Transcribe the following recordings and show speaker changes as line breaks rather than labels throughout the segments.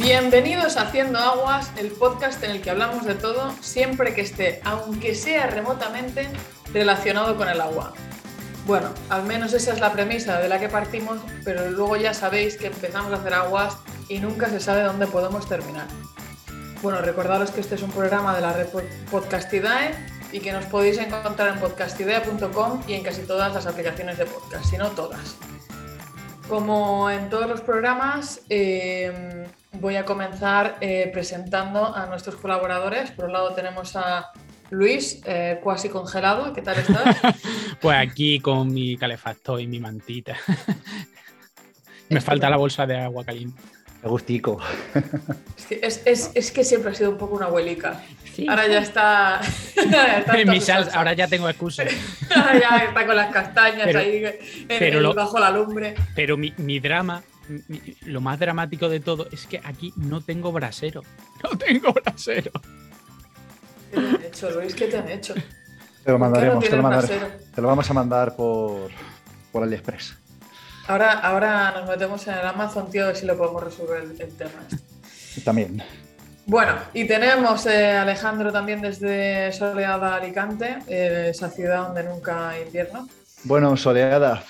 Bienvenidos a Haciendo Aguas, el podcast en el que hablamos de todo, siempre que esté, aunque sea remotamente, relacionado con el agua. Bueno, al menos esa es la premisa de la que partimos, pero luego ya sabéis que empezamos a hacer aguas y nunca se sabe dónde podemos terminar. Bueno, recordaros que este es un programa de la red Podcastidae y que nos podéis encontrar en podcastidea.com y en casi todas las aplicaciones de podcast, si no todas. Como en todos los programas, eh, voy a comenzar eh, presentando a nuestros colaboradores. Por un lado tenemos a Luis, eh, cuasi congelado. ¿Qué tal estás?
pues aquí con mi calefactor y mi mantita. Me falta la bolsa de agua caliente.
Agustico.
Es que, es, que siempre ha sido un poco una abuelica. Ahora ya está.
mi ahora ya tengo excusa.
ahora ya está con las castañas ahí bajo la lumbre.
Pero mi, mi drama lo más dramático de todo es que aquí no tengo brasero. No tengo brasero.
¿Qué te han hecho, Luis? ¿Qué te han hecho?
Te lo mandaremos, te, lo te lo vamos a mandar por, por AliExpress.
Ahora, ahora nos metemos en el Amazon, tío, a ver si lo podemos resolver el, tema.
También.
Bueno, y tenemos eh, Alejandro también desde Soleada Alicante, eh, esa ciudad donde nunca hay invierno.
Bueno, soleada,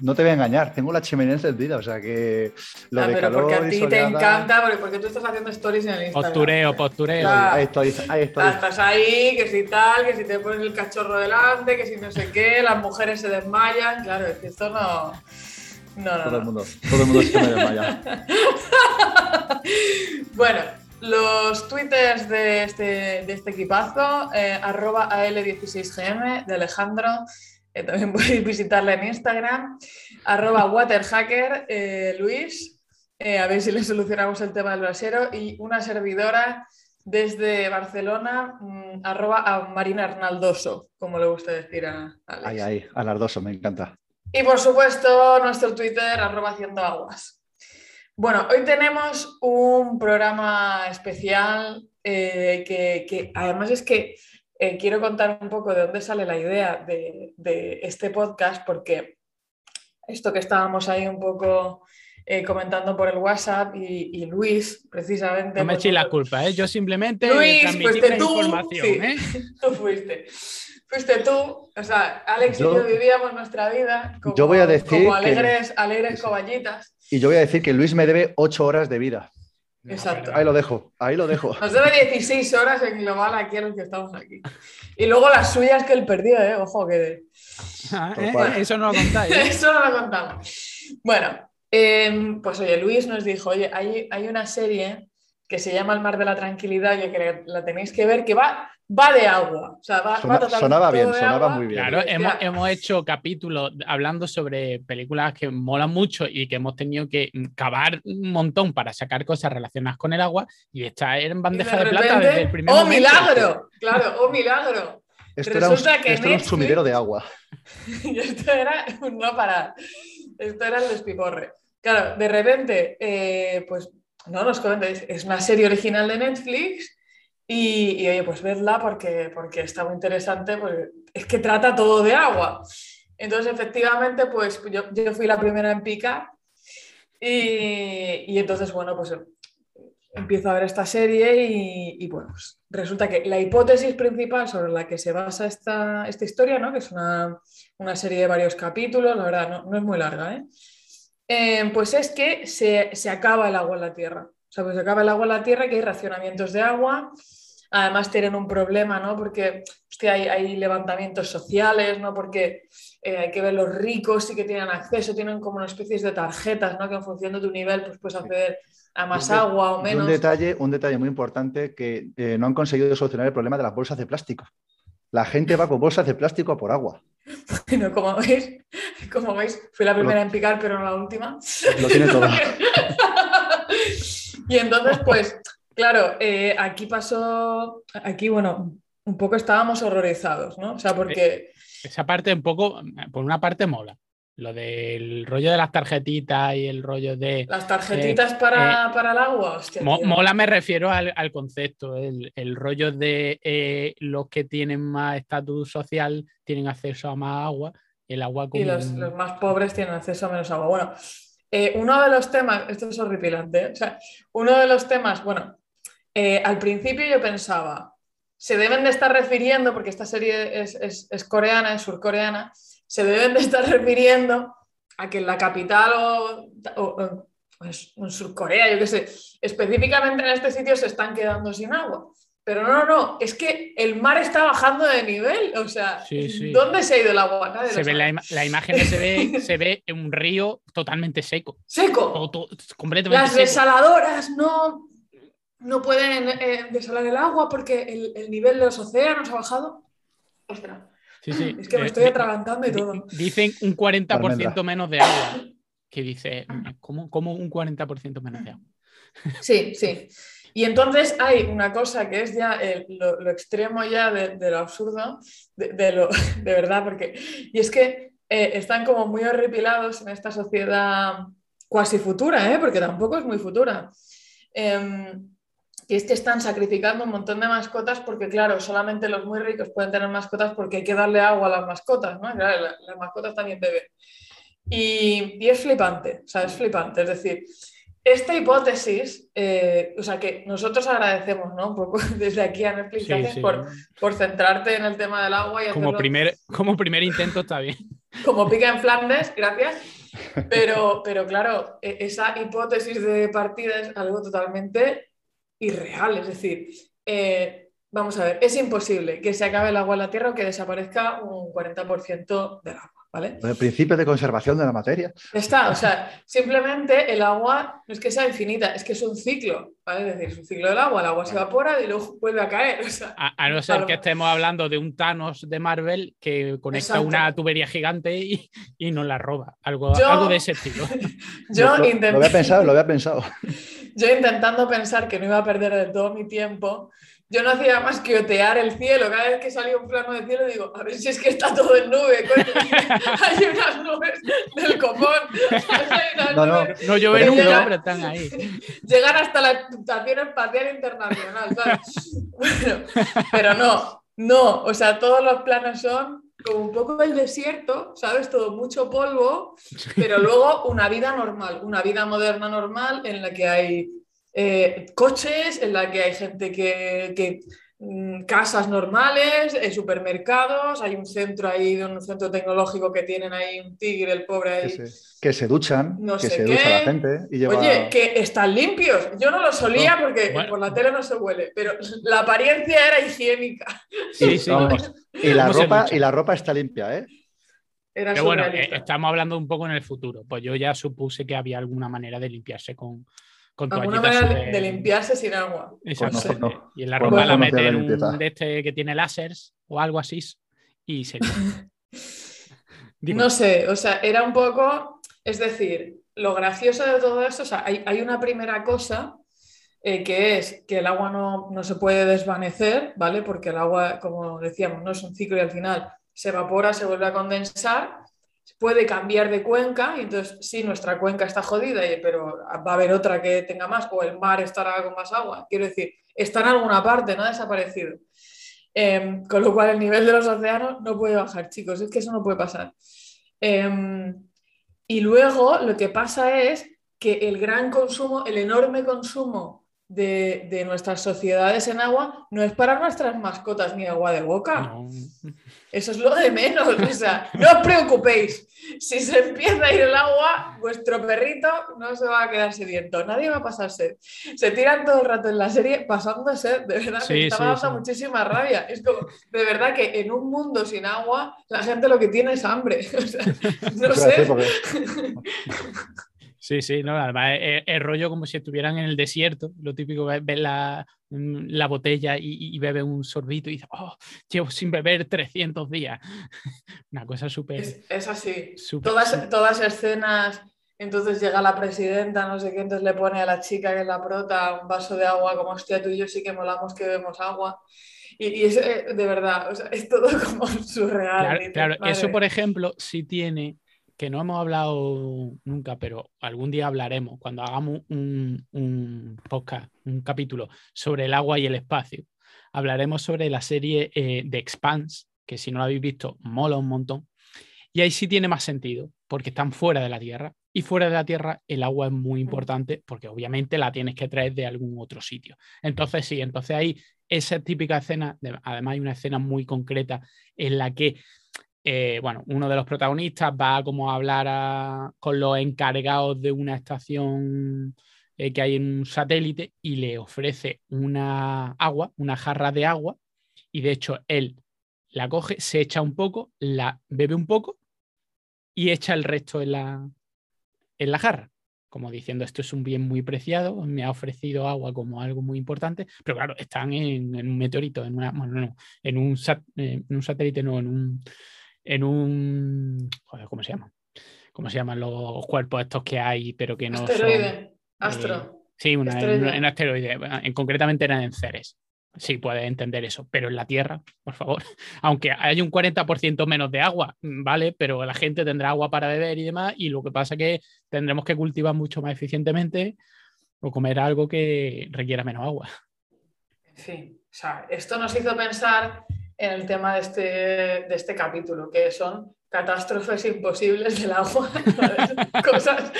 no te voy a engañar, tengo la chimenea encendida, o sea que
lo ah, de pero porque a ti te encanta, porque, tú estás haciendo stories en el Instagram.
Postureo, postureo.
Ahí estoy, ahí estoy.
Estás ahí, que si tal, que si te pones el cachorro delante, que si no sé qué, las mujeres se desmayan, claro, es que esto no... No, no,
todo el mundo, todo el mundo se desmaya.
bueno, los twitters de este, de este equipazo, eh, arroba AL16GM de Alejandro, eh, también podéis visitarla en Instagram, arroba waterhacker, eh, Luis, a ver si le solucionamos el tema del brasero, y una servidora desde Barcelona, mm, arroba a Marina Arnaldoso, como le gusta decir a Alex.
Ahí, ahí, Arnaldoso, me encanta.
Y por supuesto, nuestro Twitter, arroba haciendo aguas. Bueno, hoy tenemos un programa especial que, que además es que eh, quiero contar un poco de dónde sale la idea de, este podcast, porque esto que estábamos ahí un poco eh, comentando por el WhatsApp y, Luis, precisamente.
No me eché la culpa, ¿eh? yo simplemente
Luis, la información. ¿eh? tú fuiste. Fuiste tú, o sea, Alex y yo vivíamos nuestra vida como,
yo voy a decir
alegres, alegres coballitas.
Y yo voy a decir que Luis me debe ocho horas de vida.
Exacto.
Ahí lo dejo, ahí lo dejo.
Nos debe 16 horas en global aquí a los que estamos aquí. Y luego las suyas que él perdió, ¿eh? Ojo que...
Ah, ¿eh? Eso no lo contáis. ¿eh?
Eso no lo contamos. Bueno, em, pues oye, Luis nos dijo, oye, hay, hay una serie que se llama El Mar de la Tranquilidad, y que la tenéis que ver, que va va de agua. O sea, va,
sonaba bien, sonaba muy bien.
Claro, hemos, hecho capítulos hablando sobre películas que molan mucho y que hemos tenido que cavar un montón para sacar cosas relacionadas con el agua y esta era en bandeja de, plata desde el primer
¡Oh, milagro! Claro, ¡oh, milagro!
Esto era un, esto era un sumidero de agua.
y esto era no para. Esto era el despiporre. Claro, de repente, eh, pues no nos comentáis, es una serie original de Netflix y, oye, pues vedla porque, porque está muy interesante, pues es que trata todo de agua. Entonces, efectivamente, pues yo, yo fui la primera en picar y, y, entonces, bueno, pues empiezo a ver esta serie y, bueno, pues resulta que la hipótesis principal sobre la que se basa esta, esta historia, ¿no? que es una, una, serie de varios capítulos, la verdad, no, no es muy larga, ¿eh? Eh, pues es que se, se, acaba el agua en la Tierra. O sea, pues se acaba el agua en la Tierra, que hay racionamientos de agua, además tienen un problema, ¿no? Porque hay, levantamientos sociales, ¿no? Porque eh, hay que ver los ricos sí que tienen acceso, tienen como una especie de tarjetas, ¿no? Que en función de tu nivel pues puedes acceder a más agua o menos.
Un detalle, un detalle muy importante que eh, no han conseguido solucionar el problema de las bolsas de plástico. La gente va con bolsas de plástico por agua.
Bueno, como veis, como veis, fui la primera en picar, pero no la última.
Lo tiene todo.
y entonces, pues, Claro, eh, aquí pasó, aquí, bueno, un poco estábamos horrorizados, ¿no? O sea, porque...
Esa parte un poco, por una parte mola. Lo del rollo de las tarjetitas y el rollo de.
Las tarjetitas para,
eh,
para el agua. hostia,
Mo-
tío.
mola me refiero al, al concepto, el, el rollo de eh, los que tienen más estatus social tienen acceso a más agua, el agua como
Y los, los más pobres tienen acceso a menos agua. Bueno, eh, uno de los temas, esto es horripilante, ¿eh? o sea, uno de los temas, bueno, eh, al principio yo pensaba, se deben de estar refiriendo, porque esta serie es, es- es coreana, es surcoreana, se deben de estar refiriendo a que en la capital o, o- o- pues, en Surcorea, yo qué sé, específicamente en este sitio se están quedando sin agua. Pero no, no, no, es que el mar está bajando de nivel. O sea,
Sí, sí.
¿dónde se ha ido el agua? Nadie
se ve la, ima- la imagen se ve, se ve en un río totalmente seco,
Seco.
todo- completamente
Las
seco.
desaladoras no, no pueden eh, desalar el agua porque el, el nivel de los océanos ha bajado. Ostras,
Sí, sí.
es que me
Eh,
estoy atragantando y todo.
Dicen un 40%
Almendra.
menos de agua. Que dice, ¿cómo, cómo un 40% menos de agua?
Sí, sí. Y entonces hay una cosa que es ya el- lo, lo extremo ya de, de lo absurdo, de, de lo, de verdad, porque. Y es que eh, están como muy horripilados en esta sociedad cuasi futura, ¿eh? porque tampoco es muy futura. Em, y es que están sacrificando un montón de mascotas porque, claro, solamente los muy ricos pueden tener mascotas porque hay que darle agua a las mascotas, ¿no? Claro, la- las mascotas también beben. Y, y es flipante, o sea, es flipante. Es decir, esta hipótesis, eh, o sea, que nosotros agradecemos, ¿no? Un poco desde aquí a Netflix
Sí.
Por, por centrarte en el tema del agua y
Como
hacerlo
primer, como primer intento está bien.
como pica en Flandes, gracias. Pero, pero claro, e- esa hipótesis de partida es algo totalmente irreal. Es decir, eh, vamos a ver, es imposible que se acabe el agua en la Tierra o que desaparezca un 40% del agua, ¿vale?
El principio de conservación de la materia.
Está, o sea, simplemente el agua no es que sea infinita, es que es un ciclo, ¿vale? Es decir, es un ciclo del agua, el agua se evapora y luego vuelve a caer. O sea,
A, a no ser
Claro.
que estemos hablando de un Thanos de Marvel que conecta
Exacto.
una tubería gigante y, y nos la roba. Algo,
Yo-
algo de ese estilo.
yo,
lo, lo había pensado, lo había pensado.
yo intentando pensar que no iba a perder del todo mi tiempo, yo no hacía más que otear el cielo. Cada vez que salía un plano de cielo digo, a ver si es que está todo en nube, coño. Hay unas nubes del copón. Hay unas
No, no.
nubes-
No llueve
Pero
nunca, están ahí.
llegar hasta la Estación Espacial Internacional, ¿sabes? Bueno, pero no, no, o sea, todos los planos son como un poco el desierto, ¿sabes? Todo mucho polvo, pero luego una vida normal, una vida moderna normal en la que hay eh, coches, en la que hay gente que... que, mm, casas normales, eh, supermercados, hay un centro ahí, un centro tecnológico que tienen ahí un tigre, el pobre ahí.
Que se, que se duchan,
No
que
sé
se
qué.
ducha la gente y lleva...
Oye, que están limpios. Yo no los olía porque
Bueno.
por la tele no se huele, pero la apariencia era higiénica.
Sí, sí.
Vamos, y, la
¿Cómo se
ropa, y la ropa está limpia, ¿eh?
Era
Que bueno, eh, estamos hablando un poco en el futuro. Pues yo ya supuse que había alguna manera de limpiarse con, con
Alguna manera de, limpiarse sin agua.
Exacto.
Pues no, no.
Y en la
Pues
ropa
no
la meten un de este que tiene láseres o algo así y se.
No sé, o sea, era un poco, es decir, lo gracioso de todo esto, o sea, hay, hay una primera cosa eh, que es que el agua no, no se puede desvanecer, ¿vale? Porque el agua, como decíamos, no es un ciclo y al final se evapora, se vuelve a condensar, puede cambiar de cuenca y entonces sí, nuestra cuenca está jodida, pero va a haber otra que tenga más o el mar estará con más agua. Quiero decir, está en alguna parte, no ha desaparecido. Em, con lo cual el nivel de los océanos no puede bajar, chicos, es que eso no puede pasar. Em, y luego lo que pasa es que el gran consumo, el enorme consumo de, de nuestras sociedades en agua no es para nuestras mascotas ni agua de boca.
No.
Eso es lo de menos. O sea, no os preocupéis. Si se empieza a ir el agua, vuestro perrito no se va a quedar sediento. Nadie va a pasar sed. Se tiran todo el rato en la serie pasando sed. De verdad,
Sí,
me está
sí,
dando
sí.
muchísima rabia. Es como, de verdad que en un mundo sin agua, la gente lo que tiene es hambre. O sea, no sé.
Sí, sí, no, además es, es rollo como si estuvieran en el desierto, lo típico es ver la, mm, la botella y, y bebe un sorbito y dice, oh, llevo sin beber 300 días. Una cosa súper...
Es, es así. Todas, todas escenas. Entonces llega la presidenta, no sé qué, entonces le pone a la chica que es la prota un vaso de agua, como hostia, tú y yo sí que molamos que bebemos agua. Y, y es eh, de verdad, o sea, es todo como surreal.
Claro,
dices,
eso por ejemplo sí tiene que no hemos hablado nunca, pero algún día hablaremos cuando hagamos un, podcast, un capítulo sobre el agua y el espacio. Hablaremos sobre la serie eh, de Expanse, que si no la habéis visto, mola un montón. Y ahí sí tiene más sentido, porque están fuera de la Tierra. Y fuera de la Tierra el agua es muy importante porque obviamente la tienes que traer de algún otro sitio. Entonces sí, entonces hay esa típica escena, además hay una escena muy concreta en la que eh, bueno, uno de los protagonistas va como a hablar con los encargados de una estación eh, que hay en un satélite y le ofrece una agua, una jarra de agua, y de hecho él la coge, se echa un poco, la bebe un poco y echa el resto en la, en la jarra, como diciendo esto es un bien muy preciado, me ha ofrecido agua como algo muy importante, pero claro, están en, un meteorito, en, una, no, en, un en un satélite, no, en un en un. Joder, ¿cómo se llama? ¿Cómo se llaman los cuerpos estos que hay, pero que no.
Asteroide, eh, astro.
sí, una, asteroide. En, asteroide. En, concretamente eran en Ceres. Sí, puedes entender eso, pero en la Tierra, por favor, aunque hay un 40% menos de agua, ¿vale? Pero la gente tendrá agua para beber y demás, y lo que pasa es que tendremos que cultivar mucho más eficientemente o comer algo que requiera menos agua.
En fin, o sea, esto nos hizo pensar en el tema de este, de este capítulo, que son catástrofes imposibles del agua. cosas,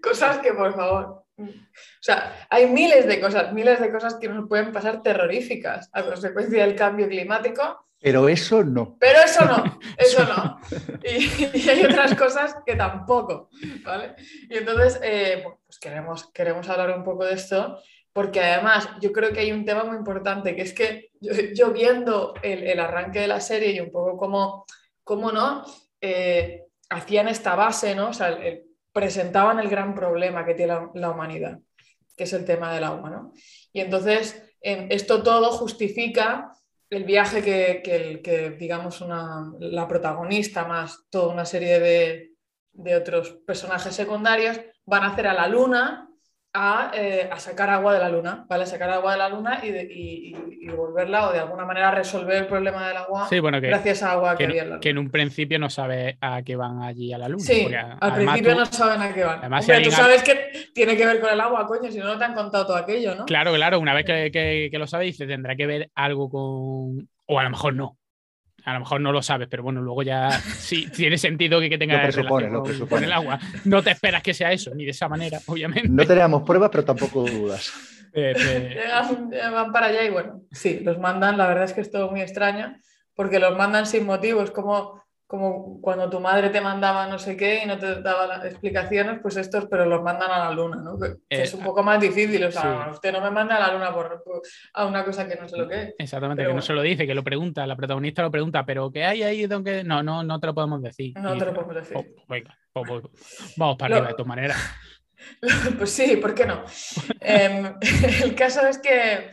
cosas que, por favor. O sea, hay miles de cosas, miles de cosas que nos pueden pasar terroríficas a consecuencia del cambio climático.
Pero eso no.
Pero eso no, eso no. Y, hay otras cosas que tampoco, ¿vale? Y entonces, eh, pues queremos, queremos hablar un poco de esto porque además yo creo que hay un tema muy importante, que es que yo, viendo el, arranque de la serie y un poco cómo, cómo no, eh, hacían esta base, ¿no? O sea, presentaban el gran problema que tiene la, humanidad, que es el tema del agua, ¿no? Y entonces esto todo justifica el viaje que, que, digamos, una, la protagonista más toda una serie de, de otros personajes secundarios van a hacer a la luna eh, a, sacar agua de la luna, ¿vale? sacar agua de la luna y, y, volverla o de alguna manera resolver el problema del agua gracias a agua que, había
Que en un principio no sabe a qué van allí a la luna.
Sí, al principio no saben a qué van. Además, tú sabes que tiene que ver con el agua, coño, si no, no te han contado todo aquello, ¿no?
Claro, claro, una vez que, lo sabéis, tendrá que ver algo con... O a lo mejor no, a lo mejor no lo sabes, pero bueno, luego ya sí tiene sentido que, que tenga
presupone, lo presupone.
Con, el agua. No te esperas que sea eso, ni de esa manera, obviamente.
No teníamos pruebas, pero tampoco dudas.
Eh, van para allá y bueno, sí, los mandan, la verdad es que es todo muy extraño, porque los mandan sin motivo, es como como cuando tu madre te mandaba no sé qué y no te daba las explicaciones, pues estos, pero los mandan a la luna, ¿no? Que, es un poco más difícil, o sea, usted no me manda a la luna por, a una cosa que no sé lo que es.
Exactamente, que no se lo dice, que lo pregunta, la protagonista lo pregunta, pero ¿qué hay ahí? Donde... No, no, no te lo podemos decir.
No te lo podemos decir.
Oh, venga, oh, oh, vamos para arriba de tu manera.
Pues sí, ¿por qué no? Em, el caso es que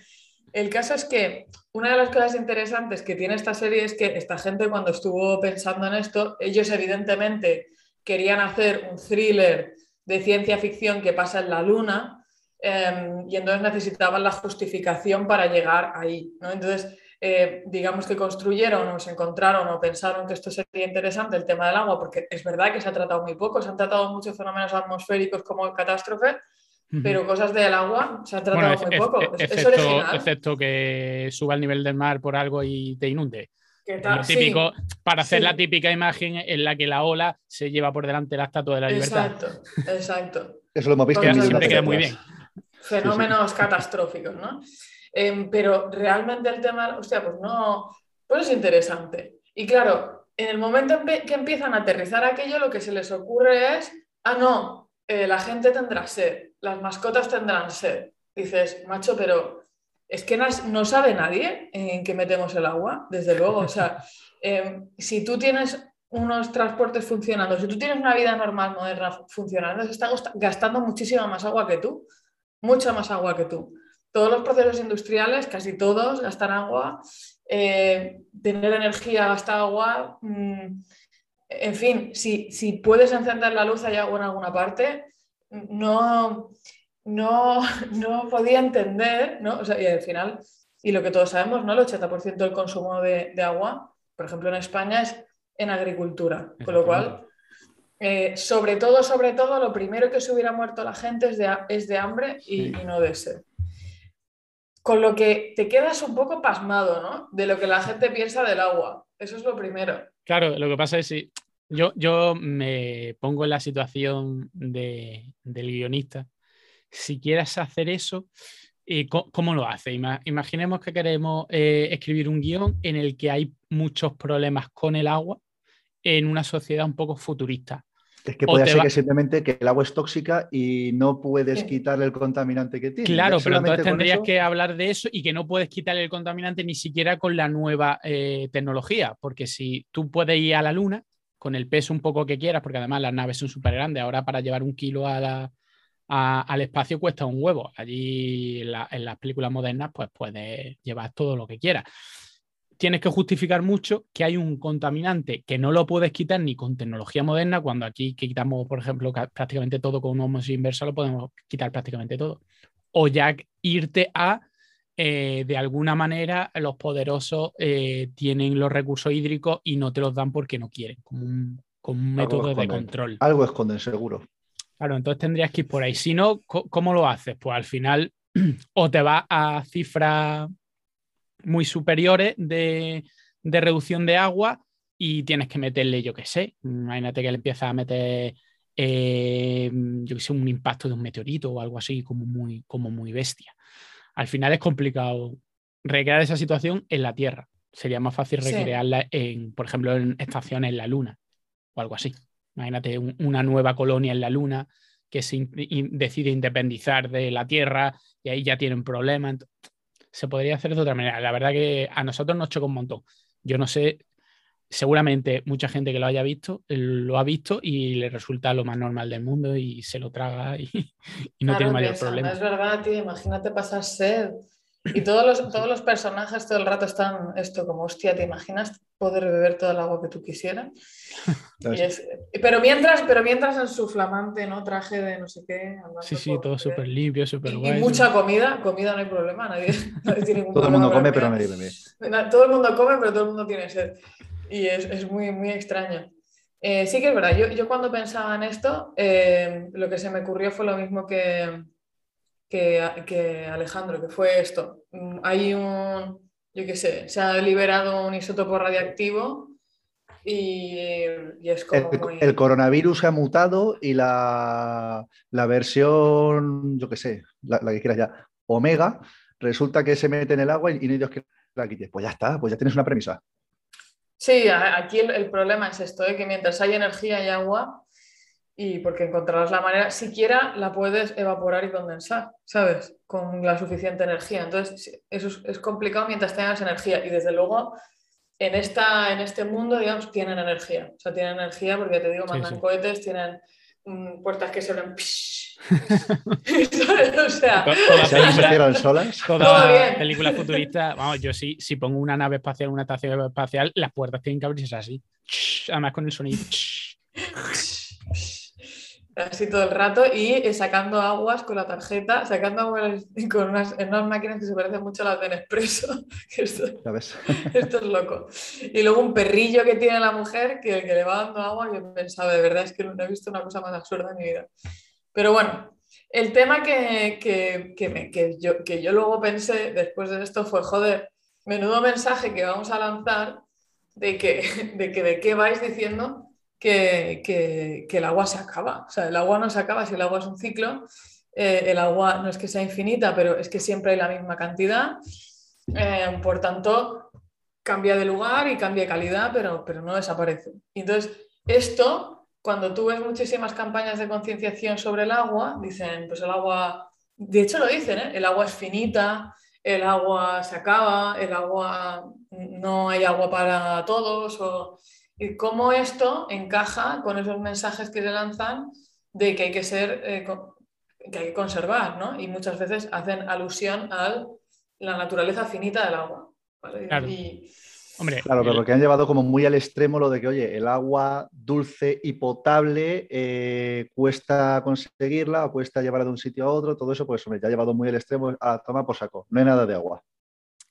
el caso es que una de las cosas interesantes que tiene esta serie es que esta gente cuando estuvo pensando en esto, ellos evidentemente querían hacer un thriller de ciencia ficción que pasa en la luna em, y entonces necesitaban la justificación para llegar ahí. Entonces, eh, digamos que construyeron o se encontraron o pensaron que esto sería interesante el tema del agua, porque es verdad que se ha tratado muy poco, se han tratado muchos fenómenos atmosféricos como catástrofe, pero cosas del agua se han tratado muy poco.
excepto, que suba el nivel del mar por algo y te inunde. típico, para hacer la típica imagen en la que la ola se lleva por delante la estatua de la libertad.
Exacto, exacto.
Eso lo hemos visto.
siempre queda muy bien.
Fenómenos catastróficos, ¿no? Em, pero realmente el tema, hostia, pues no, pues es interesante. Y claro, en el momento en que empiezan a aterrizar aquello, lo que se les ocurre es, ah, no, eh, la gente tendrá sed las mascotas tendrán sed. Dices, macho, pero es que no, sabe nadie en qué metemos el agua, desde luego. O sea, em, si tú tienes unos transportes funcionando, si tú tienes una vida normal, moderna, funcionando, se está gastando muchísima más agua que tú, mucha más agua que tú. Todos los procesos industriales, casi todos, gastan agua. Eh, tener energía gasta agua. Mm, en fin, si, si puedes encender la luz, hay agua en alguna parte no, no, no podía entender, ¿no? O sea, y al final, y lo que todos sabemos, ¿no? El 80% del consumo de, agua, por ejemplo, en España es en agricultura, con lo cual eh, sobre todo, sobre todo, lo primero que se hubiera muerto la gente es de, es de hambre y,
Sí.
y no de sed. Con lo que te quedas un poco pasmado, ¿no? De lo que la gente piensa del agua. Eso es lo primero.
Claro, lo que pasa es que yo, yo me pongo en la situación de- del guionista. Si quieres hacer eso, eh, ¿cómo lo hace? Ima- imaginemos que queremos eh, escribir un guion en el que hay muchos problemas con el agua en una sociedad un poco futurista.
Es que
te
ser
va-
que simplemente que el agua es tóxica y no puedes quitarle el contaminante que tiene.
Claro, pero entonces tendrías
eso-
que hablar de eso y que no puedes quitarle el contaminante ni siquiera con la nueva eh, tecnología, porque si tú puedes ir a la luna con el peso un poco que quieras, porque además las naves son súper grandes, ahora para llevar un kilo a la- al espacio cuesta un huevo. Allí en, la- en las películas modernas pues puedes llevar todo lo que quieras. Tienes que justificar mucho que hay un contaminante que no lo puedes quitar ni con tecnología moderna, cuando aquí quitamos, por ejemplo, ca- prácticamente todo con un osmosis inversa, lo podemos quitar prácticamente todo o ya irte a, eh, de alguna manera, los poderosos eh, tienen los recursos hídricos y no te los dan porque no quieren, como un, como un método de control.
Algo esconden, seguro.
Claro, entonces tendrías que ir por ahí. Si no, ¿cómo lo haces? Pues al final o te vas a cifras muy superiores de, de reducción de agua y tienes que meterle, yo qué sé, imagínate que le empiezas a meter, eh, yo qué sé, un impacto de un meteorito o algo así como muy, como muy bestia. Al final es complicado recrear esa situación en la Tierra. Sería más fácil
Sí.
recrearla en, por ejemplo, en estaciones en la Luna o algo así. Imagínate un- una nueva colonia en la Luna que se in- in- decide independizar de la Tierra y ahí ya tienen problemas. Se podría hacer de otra manera. La verdad que a nosotros nos choca un montón. Yo no sé, seguramente mucha gente que lo haya visto eh, lo ha visto y le resulta lo más normal del mundo y se lo traga y, y no
Claro,
tiene mayor problema.
No es verdad, tío. Imagínate pasar sed. Y todos los, todos los personajes todo el rato están esto como, hostia, ¿te imaginas poder beber todo el agua que tú quisieras? Y es- pero, mientras, pero mientras en su flamante ¿no? traje de no sé qué.
Sí, sí, todo súper limpio, súper
Y, y
guay.
mucha comida, comida no hay problema, nadie, nadie tiene ningún
Todo el
problema
mundo
con la
come, pero nadie bebe.
Todo el mundo come, pero todo el mundo tiene sed. Y es, es muy, muy extraño. Eh, sí que es verdad, yo, yo cuando pensaba en esto, eh, lo que se me ocurrió fue lo mismo que, que, que Alejandro, que fue esto. Mm, Hay un, yo qué sé, se ha liberado un isótopo radiactivo y, y es como
El,
muy...
el coronavirus ha mutado y la, la versión, yo qué sé, la, la que quieras ya, omega, resulta que se mete en el agua y, y no hay Dios que la quite. Pues ya está, pues ya tienes una premisa.
Sí, aquí el, el problema es esto, ¿eh? que mientras hay energía y agua, y porque encontrarás la manera, siquiera la puedes evaporar y condensar, ¿sabes? Con la suficiente energía. Entonces, eso es, es complicado mientras tengas energía. Y desde luego, en, esta, en este mundo, digamos, tienen energía. O sea, tienen energía porque, te digo,
Sí,
mandan
sí.
cohetes, tienen mm, puertas que se o sea,
Se hicieron solas.
Toda película futurista, vamos, yo sí, si pongo una nave espacial, una estación espacial, las puertas tienen que abrirse así. Además con el sonido.
Así todo el rato y eh, sacando aguas con la tarjeta, sacando aguas con unas, en unas máquinas que se parecen mucho a las de Nespresso. esto, esto es loco. Y luego un perrillo que tiene la mujer que, que le va dando agua. Yo pensaba, de verdad, es que no he visto una cosa más absurda en mi vida. Pero bueno, el tema que, que, que, me- que yo, que yo luego pensé después de esto fue, joder, menudo mensaje que vamos a lanzar de que de, que, de qué vais diciendo que, que- el agua se acaba. O sea, el agua no se acaba, si el agua es un ciclo, eh, el agua no es que sea infinita, pero es que siempre hay la misma cantidad. Eh, por tanto, cambia de lugar y cambia de calidad, pero, pero no desaparece. Entonces, esto, cuando tú ves muchísimas campañas de concienciación sobre el agua, dicen, pues el agua, de hecho lo dicen, ¿eh? el agua es finita, el agua se acaba, el agua, no hay agua para todos, y cómo esto encaja con esos mensajes que se lanzan de que hay que ser, eh, que hay que conservar, ¿no? Y muchas veces hacen alusión a la naturaleza finita del agua. ¿vale?
Claro.
Y,
Hombre,
Claro, pero porque han llevado como muy al extremo lo de que, oye, el agua dulce y potable eh, cuesta conseguirla o cuesta llevarla de un sitio a otro, todo eso, pues hombre, ya ha llevado muy al extremo a tomar por saco. No hay nada de agua.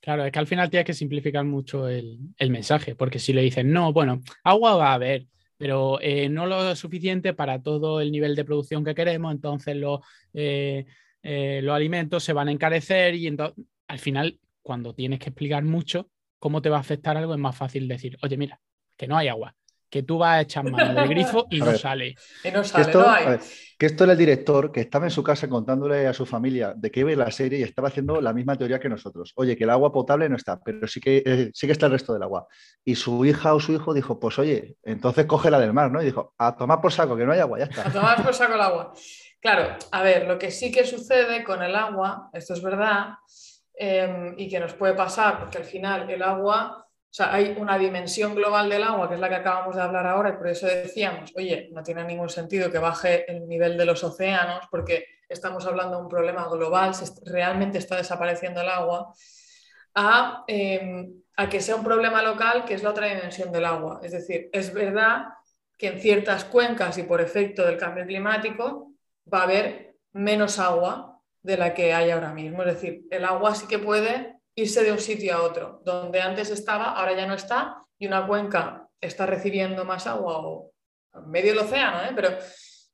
Claro, es que al final tienes que simplificar mucho el, el mensaje, porque si le dicen, no, bueno, agua va a haber, pero eh, no lo suficiente para todo el nivel de producción que queremos, entonces los, eh, eh, los alimentos se van a encarecer y entonces, al final, cuando tienes que explicar mucho cómo te va a afectar algo, es más fácil decir, oye, mira, que no hay agua, que tú vas a echar mano del grifo y no sale.
Y no sale,
Que esto,
no hay.
a ver, que esto era el director que estaba en su casa contándole a su familia de qué ve la serie y estaba haciendo la misma teoría que nosotros. Oye, que el agua potable no está, pero sí que, eh, sí que está el resto del agua. Y su hija o su hijo dijo, pues oye, entonces coge la del mar, ¿no? Y dijo, a tomar por saco, que no hay agua, ya
A
está.
tomar por saco el agua. Claro, a ver, lo que sí que sucede con el agua, esto es verdad, eh, y que nos puede pasar, porque al final el agua, o sea, hay una dimensión global del agua, que es la que acabamos de hablar ahora, y por eso decíamos, oye, no tiene ningún sentido que baje el nivel de los océanos, porque estamos hablando de un problema global, est- realmente está desapareciendo el agua, a, eh, a que sea un problema local, que es la otra dimensión del agua. Es decir, es verdad que en ciertas cuencas y por efecto del cambio climático va a haber menos agua de la que hay ahora mismo. Es decir, el agua sí que puede irse de un sitio a otro. Donde antes estaba, ahora ya no está, y una cuenca está recibiendo más agua o medio del océano, ¿eh? pero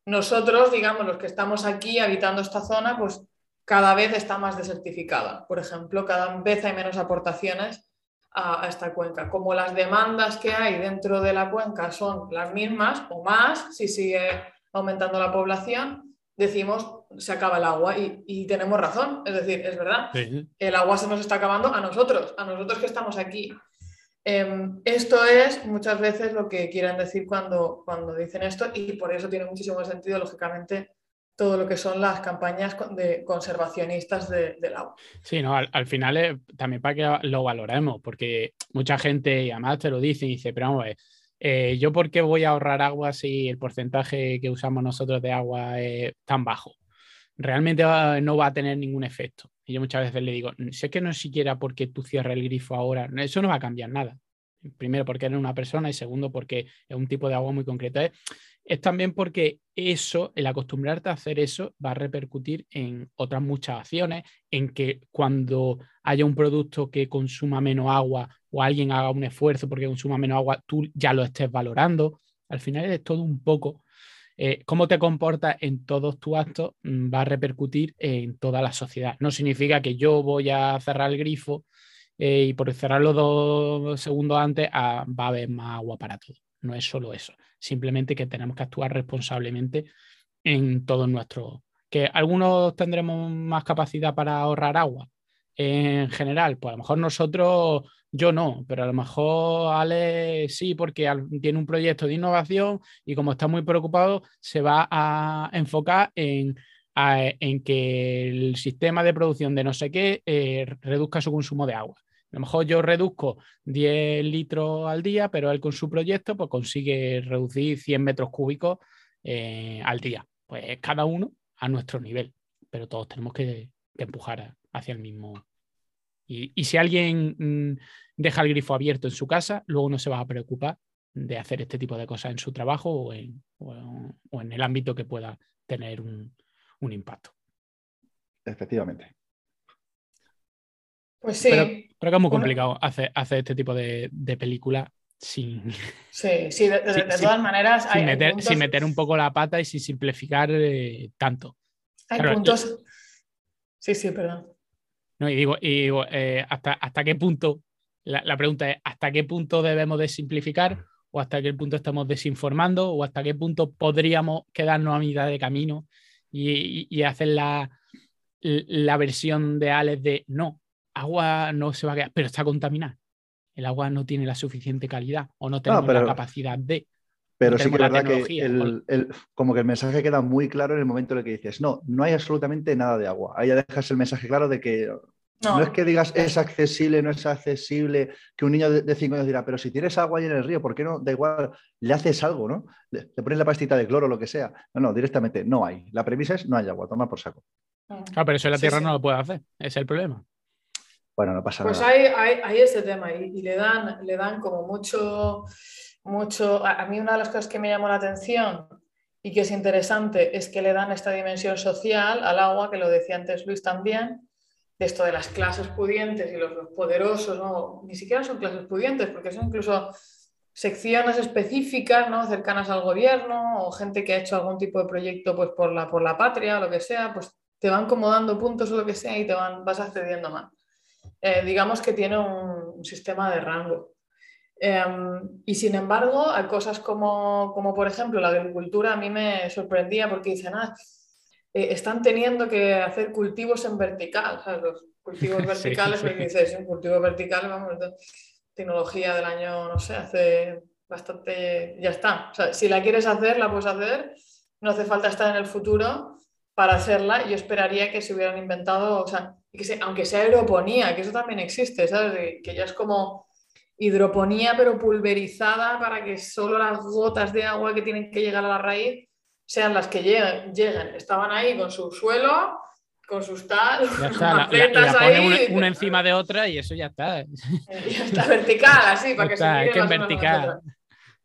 nosotros, digamos, los que estamos aquí habitando esta zona, pues cada vez está más desertificada. Por ejemplo, cada vez hay menos aportaciones a esta cuenca. Como las demandas que hay dentro de la cuenca son las mismas o más, si sigue aumentando la población, decimos se acaba el agua y, y tenemos razón. Es decir, es verdad, el agua se nos está acabando a nosotros, a nosotros que estamos aquí. Eh, esto es muchas veces lo que quieren decir cuando, cuando dicen esto y por eso tiene muchísimo sentido, lógicamente, todo lo que son las campañas de conservacionistas de- del agua.
Sí, no, al, al final es también para que lo valoremos, porque mucha gente, y además te lo dice, y dice, pero vamos a ver, eh, ¿yo por qué voy a ahorrar agua si el porcentaje que usamos nosotros de agua es tan bajo? Realmente no va a tener ningún efecto. Y yo muchas veces le digo, sé que no es siquiera porque tú cierres el grifo ahora, eso no va a cambiar nada. Primero porque eres una persona y segundo porque es un tipo de agua muy concreto. Es, es también porque eso, el acostumbrarte a hacer eso, va a repercutir en otras muchas acciones, en que cuando haya un producto que consuma menos agua o alguien haga un esfuerzo porque consuma menos agua, tú ya lo estés valorando. Al final es todo un poco eh, cómo te comportas en todos tus actos mm, va a repercutir en toda la sociedad. No significa que yo voy a cerrar el grifo eh, y por cerrarlo dos segundos antes ah, va a haber más agua para todo. No es solo eso. Simplemente que tenemos que actuar responsablemente en todos nuestros. Que algunos tendremos más capacidad para ahorrar agua. En general, pues a lo mejor nosotros, yo no, pero a lo mejor Ale sí, porque tiene un proyecto de innovación y como está muy preocupado, se va a enfocar en, en que el sistema de producción de no sé qué eh, reduzca su consumo de agua. A lo mejor yo reduzco 10 litros al día, pero él con su proyecto pues, consigue reducir 100 metros cúbicos eh, al día. Pues cada uno a nuestro nivel, pero todos tenemos que, que empujar a- hacia el mismo. Y, y si alguien mm, deja el grifo abierto en su casa, luego no se va a preocupar de hacer este tipo de cosas en su trabajo o en, o- o en el ámbito que pueda tener un, un impacto.
Efectivamente.
Pues sí,
Pero, pero que es muy complicado hacer, hacer este tipo de, de películas sin,
sí, sí, de, todas maneras hay,
sin,
hay
meter,
puntos,
sin meter un poco la pata y sin simplificar eh, tanto.
hay
claro,
puntos- Sí, sí, perdón.
¿No? Y digo, y digo, eh, ¿hasta, ¿hasta qué punto? La, la pregunta es, ¿hasta qué punto debemos de simplificar? ¿O hasta qué punto estamos desinformando? ¿O hasta qué punto podríamos quedarnos a mitad de camino y, y- y hacer la, la versión de Alex de no, agua no se va a quedar, pero está contaminada? El agua no tiene la suficiente calidad o no tenemos
pero-
la capacidad de.
Pero sí que es verdad que el, el- como que el mensaje queda muy claro en el momento en el que dices, no, no hay absolutamente nada de agua. Ahí ya dejas el mensaje claro de que no,
No,
es que digas es accesible, no es accesible, que un niño de 5 años dirá, pero si tienes agua ahí en el río, ¿por qué no? Da igual, le haces algo, ¿no? Le, le pones la pastita de cloro o lo que sea. No, no, directamente no hay. La premisa es no hay agua, toma por saco.
no.
Claro, pero eso en la
Sí,
Tierra
sí.
no lo puede hacer, ese es el problema.
Bueno, no pasa
Pues
nada.
hay, hay, hay ese tema y, y le, dan, le dan como mucho, mucho... A, mí una de las cosas que me llamó la atención y que es interesante es que le dan esta dimensión social al agua, que lo decía antes Luis también, de esto de las clases pudientes y los, los poderosos, no, ni siquiera son clases pudientes porque son incluso secciones específicas, ¿no? Cercanas al gobierno o gente que ha hecho algún tipo de proyecto pues, por, la, por la patria o lo que sea, pues te van como dando puntos o lo que sea y te van, vas accediendo más. Eh, digamos que tiene un, sistema de rango. Em, y sin embargo, hay cosas como, como, por ejemplo, la agricultura a mí me sorprendía porque dicen, ah, eh, están teniendo que hacer cultivos en vertical, ¿sabes? Los cultivos verticales, sí, dices, un cultivo vertical, vamos, tecnología del año, no sé, hace bastante, ya está. O sea, si la quieres hacer, la puedes hacer, no hace falta estar en el futuro para hacerla. Yo esperaría que se hubieran inventado, o sea, que aunque sea aeroponía, que eso también existe, ¿sabes? Que ya es como hidroponía, pero pulverizada para que solo las gotas de agua que tienen que llegar a la raíz sean las que lleguen. lleguen. Estaban ahí con su suelo, con sus tal,
ya está, la, la, una, encima de otra y eso ya está.
Ya está vertical, así, para que se
es que en vertical.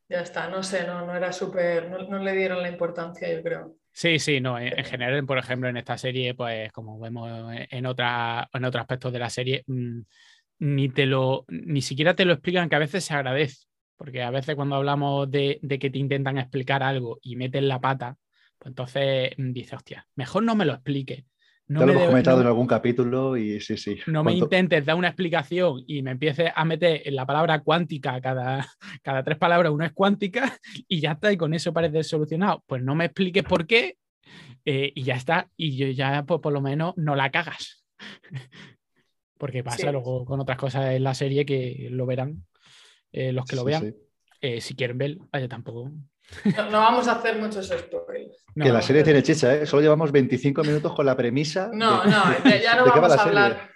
Ya está, no sé, no, no era súper, no, le dieron la importancia, yo creo.
Sí, sí, no. En, general, por ejemplo, en esta serie, pues como vemos en, otra, en otros aspectos de la serie, mm, ni te lo, ni siquiera te lo explican, que a veces se agradece, porque a veces cuando hablamos de, de que te intentan explicar algo y meten la pata, pues entonces mm, dice, hostia, mejor no me lo explique.
No lo hemos comentado en algún capítulo y sí, sí.
No me intentes dar una explicación y me empieces a meter en la palabra cuántica, cada, cada tres palabras una es cuántica y ya está, y con eso parece solucionado. Pues no me expliques por qué eh, y ya está, y yo ya pues, por lo menos no la cagas. Porque pasa luego con otras cosas en la serie que lo verán eh, los que lo vean. Eh, si quieren ver, vaya, tampoco
no, vamos a hacer muchos spoilers.
que la serie tiene chicha, ¿eh? Solo llevamos 25 minutos con la premisa.
No, no, ya no vamos a hablar.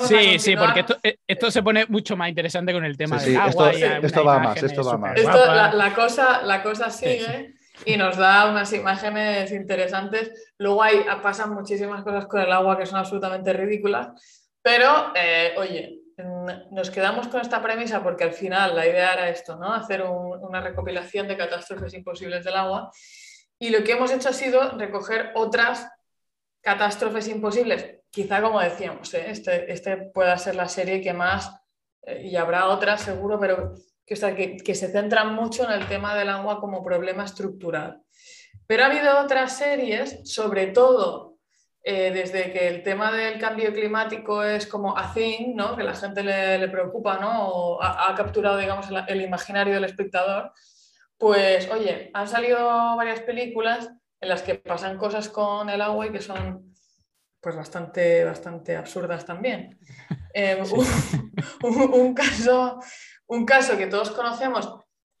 sí, sí, porque eh, esto, se pone mucho más interesante con el tema del agua.
Esto, va más, esto va más.
la, cosa, la cosa sigue y nos da unas imágenes interesantes. Luego hay, pasan muchísimas cosas con el agua que son absolutamente ridículas. Pero, eh, oye, nos quedamos con esta premisa porque al final la idea era esto, ¿no? Hacer una recopilación de catástrofes imposibles del agua. Y lo que hemos hecho ha sido recoger otras catástrofes imposibles. Quizá, como decíamos, ¿eh? este, este, pueda ser la serie que más, eh, y habrá otras seguro, pero que, que se centran mucho en el tema del agua como problema estructural. Pero ha habido otras series, sobre todo eh, desde que el tema del cambio climático es como a thing, ¿no? que la gente le, preocupa ¿no? o ha, capturado digamos, el, imaginario del espectador, pues oye, han salido varias películas en las que pasan cosas con el agua y que son pues bastante, bastante absurdas también. Eh, un, caso, un caso que todos conocemos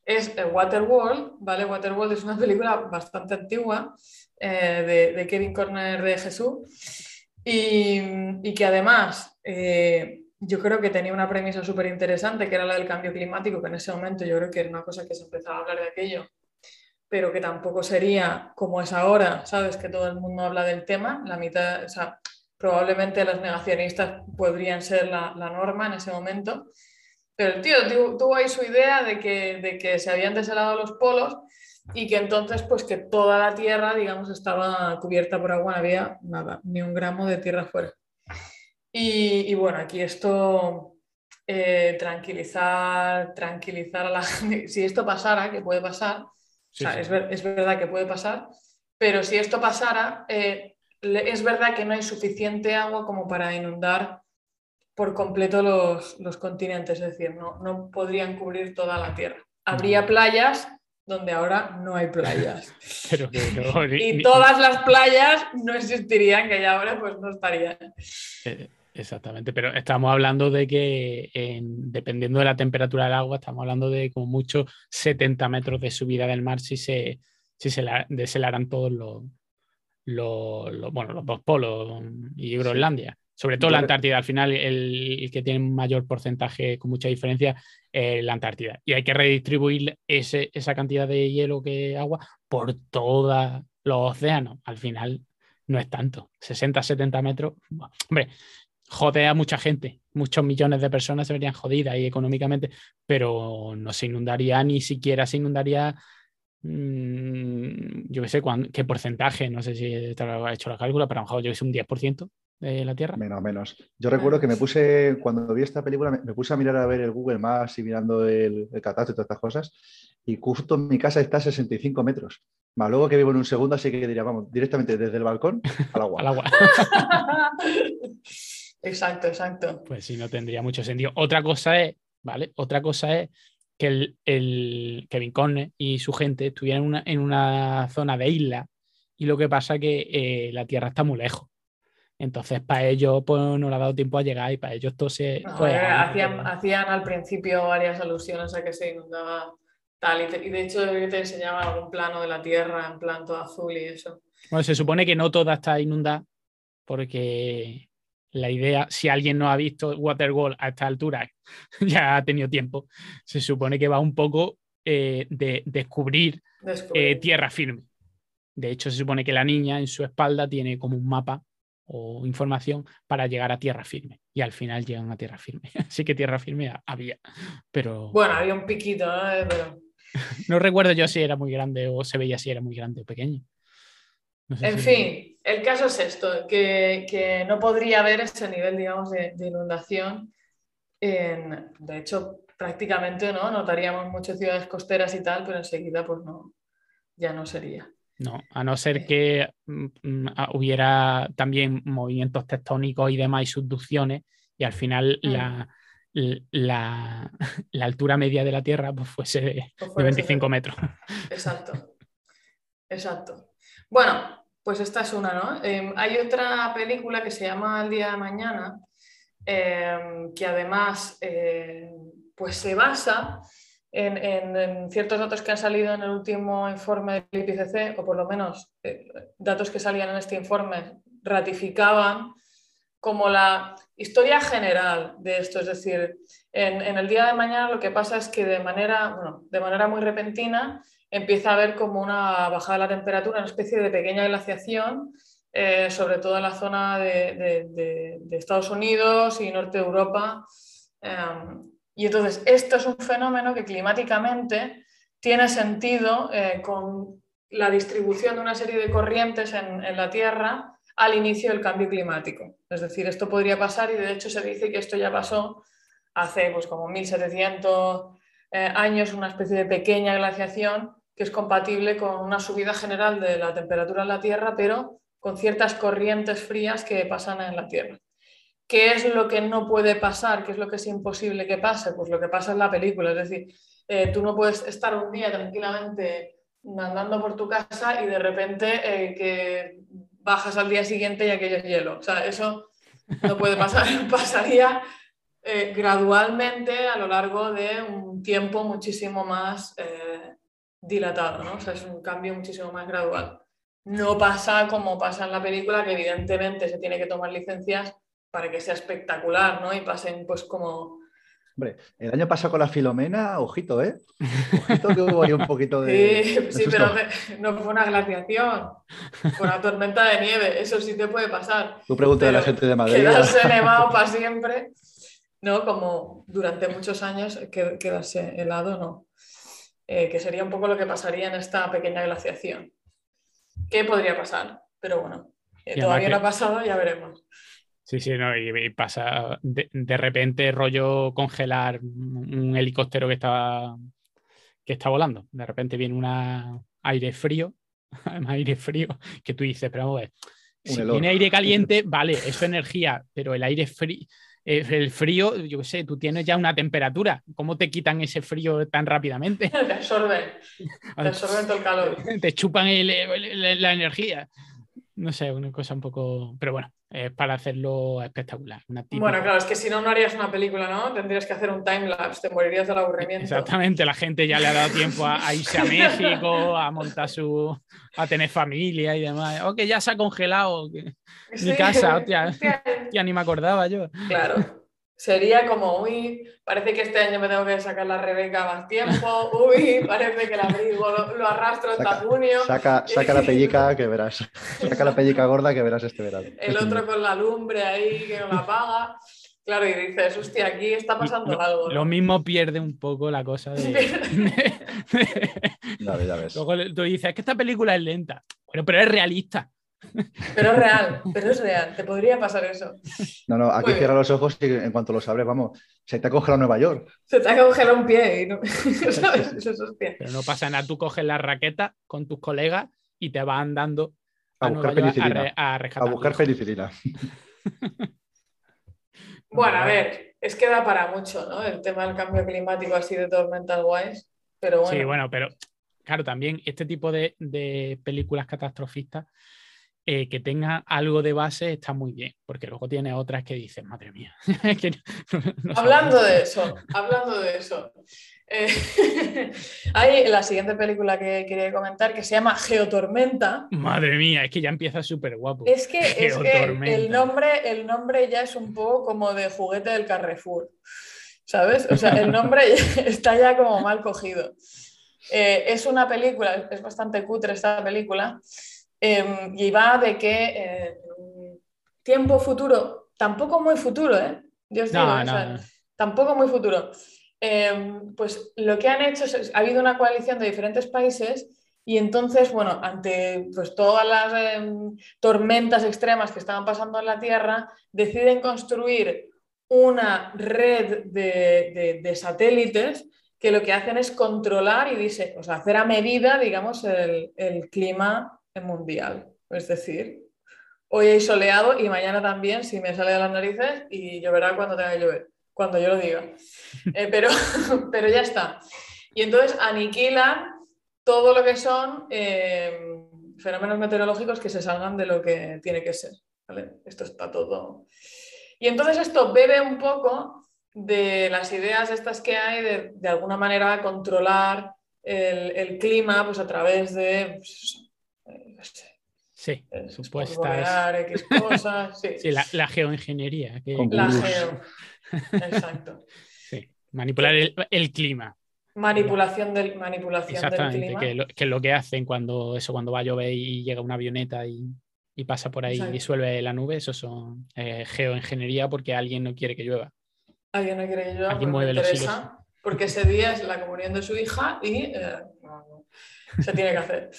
es Waterworld, ¿vale? Waterworld es una película bastante antigua eh, de, Kevin Corner de Jesús y, que además eh, yo creo que tenía una premisa súper interesante que era la del cambio climático, que en ese momento yo creo que era una cosa que se empezaba a hablar de aquello, pero que tampoco sería como es ahora, ¿sabes? Que todo el mundo habla del tema, la mitad, o sea, probablemente los negacionistas podrían ser la, norma en ese momento. Pero el tío tuvo ahí su idea de que, de que se habían deshelado los polos y que entonces pues que toda la tierra, digamos, estaba cubierta por agua, no había nada, ni un gramo de tierra fuera. Y, bueno, aquí esto, eh, tranquilizar, tranquilizar a la gente, si esto pasara, que puede pasar, Es, verdad que puede pasar, pero si esto pasara, eh, es verdad que no hay suficiente agua como para inundar por completo los, los continentes, es decir, no, no podrían cubrir toda la tierra. Habría playas donde ahora no hay playas. y todas las playas no existirían, que ya ahora pues no estarían.
Eh, exactamente, pero estamos hablando de que dependiendo de la temperatura del agua, estamos hablando de como mucho 70 metros de subida del mar si se, si se deshelaran todos los, los, bueno, los dos polos y Groenlandia. Sobre todo la Antártida, al final el, que tiene un mayor porcentaje con mucha diferencia es la Antártida. Y hay que redistribuir esa cantidad de hielo que agua por todos los océanos. Al final no es tanto. 60, 70 metros. Hombre, jode a mucha gente. Muchos millones de personas se verían jodidas y económicamente, pero no se inundaría, ni siquiera se inundaría mm, yo qué sé qué porcentaje, no sé si ha hecho la cálcula, pero a lo mejor yo sé un 10%, de la Tierra?
Menos, menos. Yo recuerdo que me puse, cuando vi esta película, me, me puse a mirar a ver el Google Maps y mirando el, el catastro y todas estas cosas. Y justo mi casa está a 65 metros. Más luego que vivo en un segundo, así que diría, vamos, directamente desde el balcón al agua.
Al agua.
exacto, exacto.
Pues sí, no tendría mucho sentido. Otra cosa es, ¿vale? Otra cosa es que el, el Kevin Conner y su gente estuvieran en una, en una zona de isla y lo que pasa es que eh, la Tierra está muy lejos. Entonces, para ellos pues, no le ha dado tiempo a llegar y para ellos todo se... Pues,
eh, hacían, hacían al principio varias alusiones a que se inundaba tal, y, te- y de hecho te enseñaban algún plano de la Tierra en plan todo azul y eso.
Bueno, se supone que no toda está inundada porque la idea, si alguien no ha visto Waterworld a esta altura, ya ha tenido tiempo, se supone que va un poco eh, de descubrir
Descubrir.
eh, tierra firme. De hecho, se supone que la niña en su espalda tiene como un mapa o información para llegar a tierra firme. Y al final llegan a tierra firme. Así que tierra firme ha- había. Pero
Bueno, había un piquito, ¿no? Eh, Pero...
no recuerdo yo si era muy grande o se veía si era muy grande o pequeño. No sé
En
si-
fin, el caso es esto, que, que no podría haber ese nivel, digamos, de, de inundación. En, de hecho, prácticamente no, notaríamos muchas ciudades costeras y tal, pero enseguida pues no, ya no sería.
No, a no ser que mm, mm, hubiera también movimientos tectónicos y demás y subducciones y al final
Mm.
la, la, la altura media de la Tierra pues, fuese de,
Pues
de
fuera
25 metros.
Exacto. Exacto. Bueno, pues esta es una, ¿no? Eh, hay otra película que se llama El día de mañana, eh, que además eh, pues se basa en, ciertos datos que han salido en el último informe del IPCC, o por lo menos eh, datos que salían en este informe ratificaban como la historia general de esto. Es decir, en, el día de mañana lo que pasa es que de manera, bueno, de manera muy repentina empieza a haber como una bajada de la temperatura, una especie de pequeña glaciación, eh, sobre todo en la zona de, Estados Unidos y norte de Europa. Em, y entonces, esto es un fenómeno que climáticamente tiene sentido eh, con la distribución de una serie de corrientes en, la Tierra al inicio del cambio climático. Es decir, esto podría pasar y de hecho se dice que esto ya pasó hace pues, como 1700 eh, años, una especie de pequeña glaciación que es compatible con una subida general de la temperatura en la Tierra, pero con ciertas corrientes frías que pasan en la Tierra. ¿Qué es lo que no puede pasar? ¿Qué es lo que es imposible que pase? Pues lo que pasa en la película. Es decir, eh, tú no puedes estar un día tranquilamente andando por tu casa y de repente eh, que bajas al día siguiente y aquello es hielo. O sea, eso no puede pasar. Pasaría eh, gradualmente a lo largo de un tiempo muchísimo más dilatado, ¿no? O sea, es un cambio muchísimo más gradual. No pasa como pasa en la película, que evidentemente se tiene que tomar licencias para que sea espectacular, ¿no? Y pasen pues como...
Hombre, el año pasado con la Filomena, ojito, ¿eh? Ojito que hubo ahí un poquito de.
Sí,
de
sí, pero no fue una glaciación, fue una tormenta de nieve, eso sí te puede pasar.
Tú pregúntale a la gente de Madrid.
Quedarse nevado para siempre, ¿no? Como durante muchos años que- quedarse helado, no. Eh, que sería un poco lo que pasaría en esta pequeña glaciación. ¿Qué podría pasar? Pero bueno, eh, todavía no ha pasado, ya veremos.
Sí, sí, no, y, y pasa de, de repente rollo congelar un, helicóptero que está, que está volando. De repente viene un aire frío, además aire frío, que tú dices, pero vamos a ver, si tiene aire caliente, vale, eso es energía, pero el aire frío, el frío, yo qué sé, tú tienes ya una temperatura. ¿Cómo te quitan ese frío tan rápidamente?
Te absorben, te absorben todo el calor.
te chupan el- el- la energía. No sé, una cosa un poco. Pero bueno, es para hacerlo espectacular. Una típica-
Bueno, claro, es que si no, no harías una película, ¿no? Tendrías que hacer un timelapse, te morirías del aburrimiento.
Exactamente, la gente ya le ha dado tiempo a, a irse a México, a montar su. a tener familia y demás. Ok, ya se ha congelado. que-
Sí.
casa, hostia.
Hostia,
Ya ni me acordaba yo.
Claro. Sería como, uy, parece que este año me tengo que sacar la Rebeca más tiempo, uy, parece que el abrigo lo, lo arrastro hasta
Saca-
junio,
Saca, saca la pellica que verás. Saca la pellica gorda que verás este verano.
el otro con la lumbre ahí que no la apaga. Claro, y dices, hostia, aquí está pasando
Lo,
algo. ¿no?
lo mismo pierde un poco la cosa de.
Ya ves, ya ves.
Luego tú dices, es que esta película es lenta. Bueno, pero es realista.
Pero es real, pero es real, te podría pasar eso.
No, no, aquí
Muy
cierra los ojos y en cuanto lo sabres, vamos, se te ha congelado Nueva York.
Se te ha congelado un pie y no... ¿sabes? Eso es hostia.
Pero no pasa nada, tú coges la raqueta con tus colegas y te vas andando
A
a,
buscar
a,
penicilina.
re- a
buscar penicilina.
Bueno, a ver, es que da para mucho, ¿no? El tema del cambio climático así de tormentas guays, pero bueno.
Sí, bueno, pero claro, también este tipo de, de películas catastrofistas eh, que tengan algo de base está muy bien, porque luego tiene otras que dices, madre mía. que no- no
Hablando
sabemos.
de eso, hablando de eso. eh, hay la siguiente película que quería comentar que se llama Geotormenta.
Madre mía, es que ya empieza súper guapo.
Es que, es que el, nombre, el nombre ya es un poco como de juguete del Carrefour, ¿sabes? O sea, el nombre está ya como mal cogido. Eh, es una película, es bastante cutre esta película, eh, y va de que eh, tiempo futuro, tampoco muy futuro, ¿eh? Yo os digo,
No,
o sea, tampoco muy futuro. Eh, pues lo que han hecho es, ha habido una coalición de diferentes países y entonces, bueno, ante pues, todas las eh, tormentas extremas que estaban pasando en la Tierra, deciden construir una red de, de- de satélites que lo que hacen es controlar y dise- o sea, hacer a medida, digamos, el, el clima mundial. Es decir, hoy hay soleado y mañana también, si me sale de las narices, y lloverá cuando tenga que llover, cuando yo lo diga. Eh, pero, pero ya está. Y entonces aniquilan todo lo que son eh, fenómenos meteorológicos que se salgan de lo que tiene que ser. ¿vale? Esto está todo. Y entonces esto bebe un poco de las ideas estas que hay de, de alguna manera controlar el, el clima pues, a través de pues, sé,
Sí,
eh,
supuestas.
X cosas. Sí,
Sí, la, la geoingeniería. que-
la geo. Exacto.
sí, manipular el, el clima.
Manipulación del, manipulación del
Exactamente,
clima.
que, lo, que es lo que hacen cuando eso cuando va a llover y llega una avioneta y, y pasa por ahí
Exacto.
y disuelve la nube, eso son eh, geoingeniería porque alguien no quiere que llueva.
Alguien no quiere que yo,
Alguien
porque
mueve los
interesa, porque ese día es la comunión de su hija y eh, no, no, se tiene que hacer.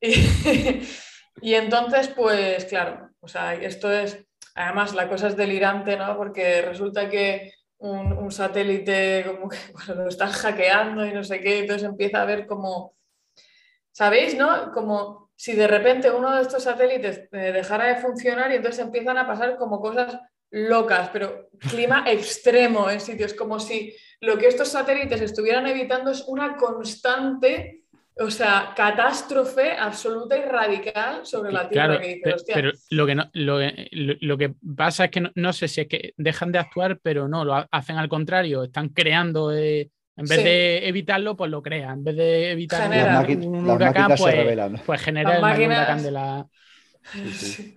Y, y entonces, pues claro, o sea, esto es, además la cosa es delirante, ¿no? Porque resulta que un, un satélite como que bueno, lo están hackeando y no sé qué, entonces empieza a ver como, ¿sabéis, no? Como si de repente uno de estos satélites eh, dejara de funcionar y entonces empiezan a pasar como cosas locas, pero clima extremo en sitios, como si lo que estos satélites estuvieran evitando es una constante, o sea, catástrofe absoluta y radical sobre la Tierra.
Claro,
que "Hostia".
pero lo que, no- lo, que- lo- lo que pasa es que no, no sé si es que dejan de actuar, pero no, lo ha- hacen al contrario, están creando, eh, en vez
Sí.
de evitarlo, pues lo crean, en vez de evitar un-
Generan.
Las,
Era
maqui-
un
las
huracán,
máquinas
pues,
se
pues genera
Las
el
máquinas-
huracán de la...
Sí, sí.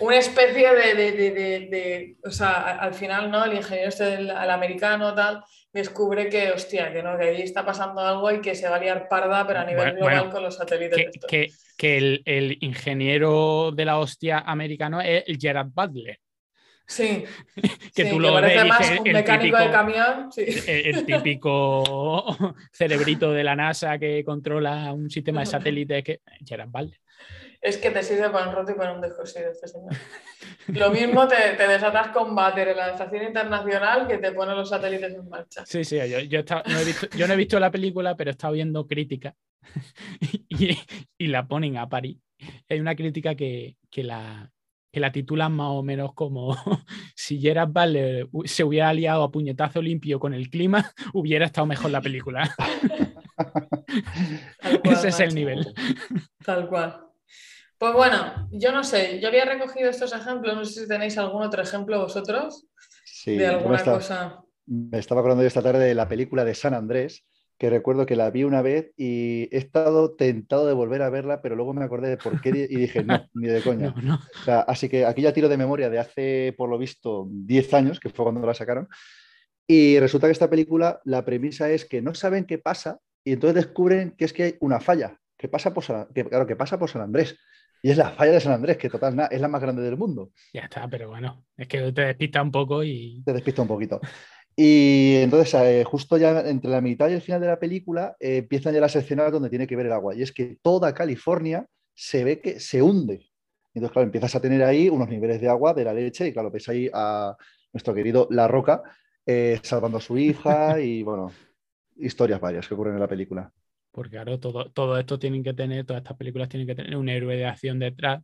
Una especie de, de- de- de- de- o sea, al final, ¿no? El ingeniero este, el, el americano, tal, descubre que, hostia, que no, que allí está pasando algo y que se va a liar parda, pero a nivel
Bueno,
global
bueno,
con los satélites
que,
estos.
que- que el, el ingeniero de la hostia americano es el Gerard Butler.
Sí,
que
sí,
tú lo ves
más
dices,
un
el
mecánico de
típico-
camión, sí.
el, el típico cerebrito de la NASA que controla un sistema de satélites que Gerard Butler.
Es que te sirve para un roto y para un descosido este señor. Lo mismo te, te desatas con Bater en la estación internacional que te pone los satélites en marcha.
Sí, sí, yo, yo, he estado- no he visto, yo no he visto la película, pero he estado viendo críticas y, y la ponen a París. Hay una crítica que, que la, que la titulan más o menos como si Gerard Butler se hubiera aliado a puñetazo limpio con el clima, hubiera estado mejor la película.
Cual,
Ese es el nivel.
Tal cual. Pues bueno, yo no sé, yo había recogido estos ejemplos, no sé si tenéis algún otro ejemplo vosotros
Sí,
de
me
alguna
estaba-
cosa.
Me estaba acordando yo esta tarde de la película de San Andrés, que recuerdo que la vi una vez y he estado tentado de volver a verla, pero luego me acordé de por qué y dije, no, ni de coña.
No, no.
O sea, así que aquí ya tiro de memoria de hace, por lo visto, 10 años, que fue cuando la sacaron. Y resulta que esta película, la premisa es que no saben qué pasa y entonces descubren que es que hay una falla, que pasa por San, que, claro, que pasa por San Andrés. Y es la falla de San Andrés, que total, na- es la más grande del mundo.
Ya está, pero bueno, es que te despista un poco y
Te despista un poquito. Y entonces, eh, justo ya entre la mitad y el final de la película, eh, empiezan ya las escenas donde tiene que ver el agua. Y es que toda California se ve que se hunde. Entonces, claro, empiezas a tener ahí unos niveles de agua de la leche y claro, ves ahí a nuestro querido La Roca eh, salvando a su hija y bueno, historias varias que ocurren en la película.
Porque claro, todo, todo esto tienen que tener, todas estas películas tienen que tener un héroe de acción detrás.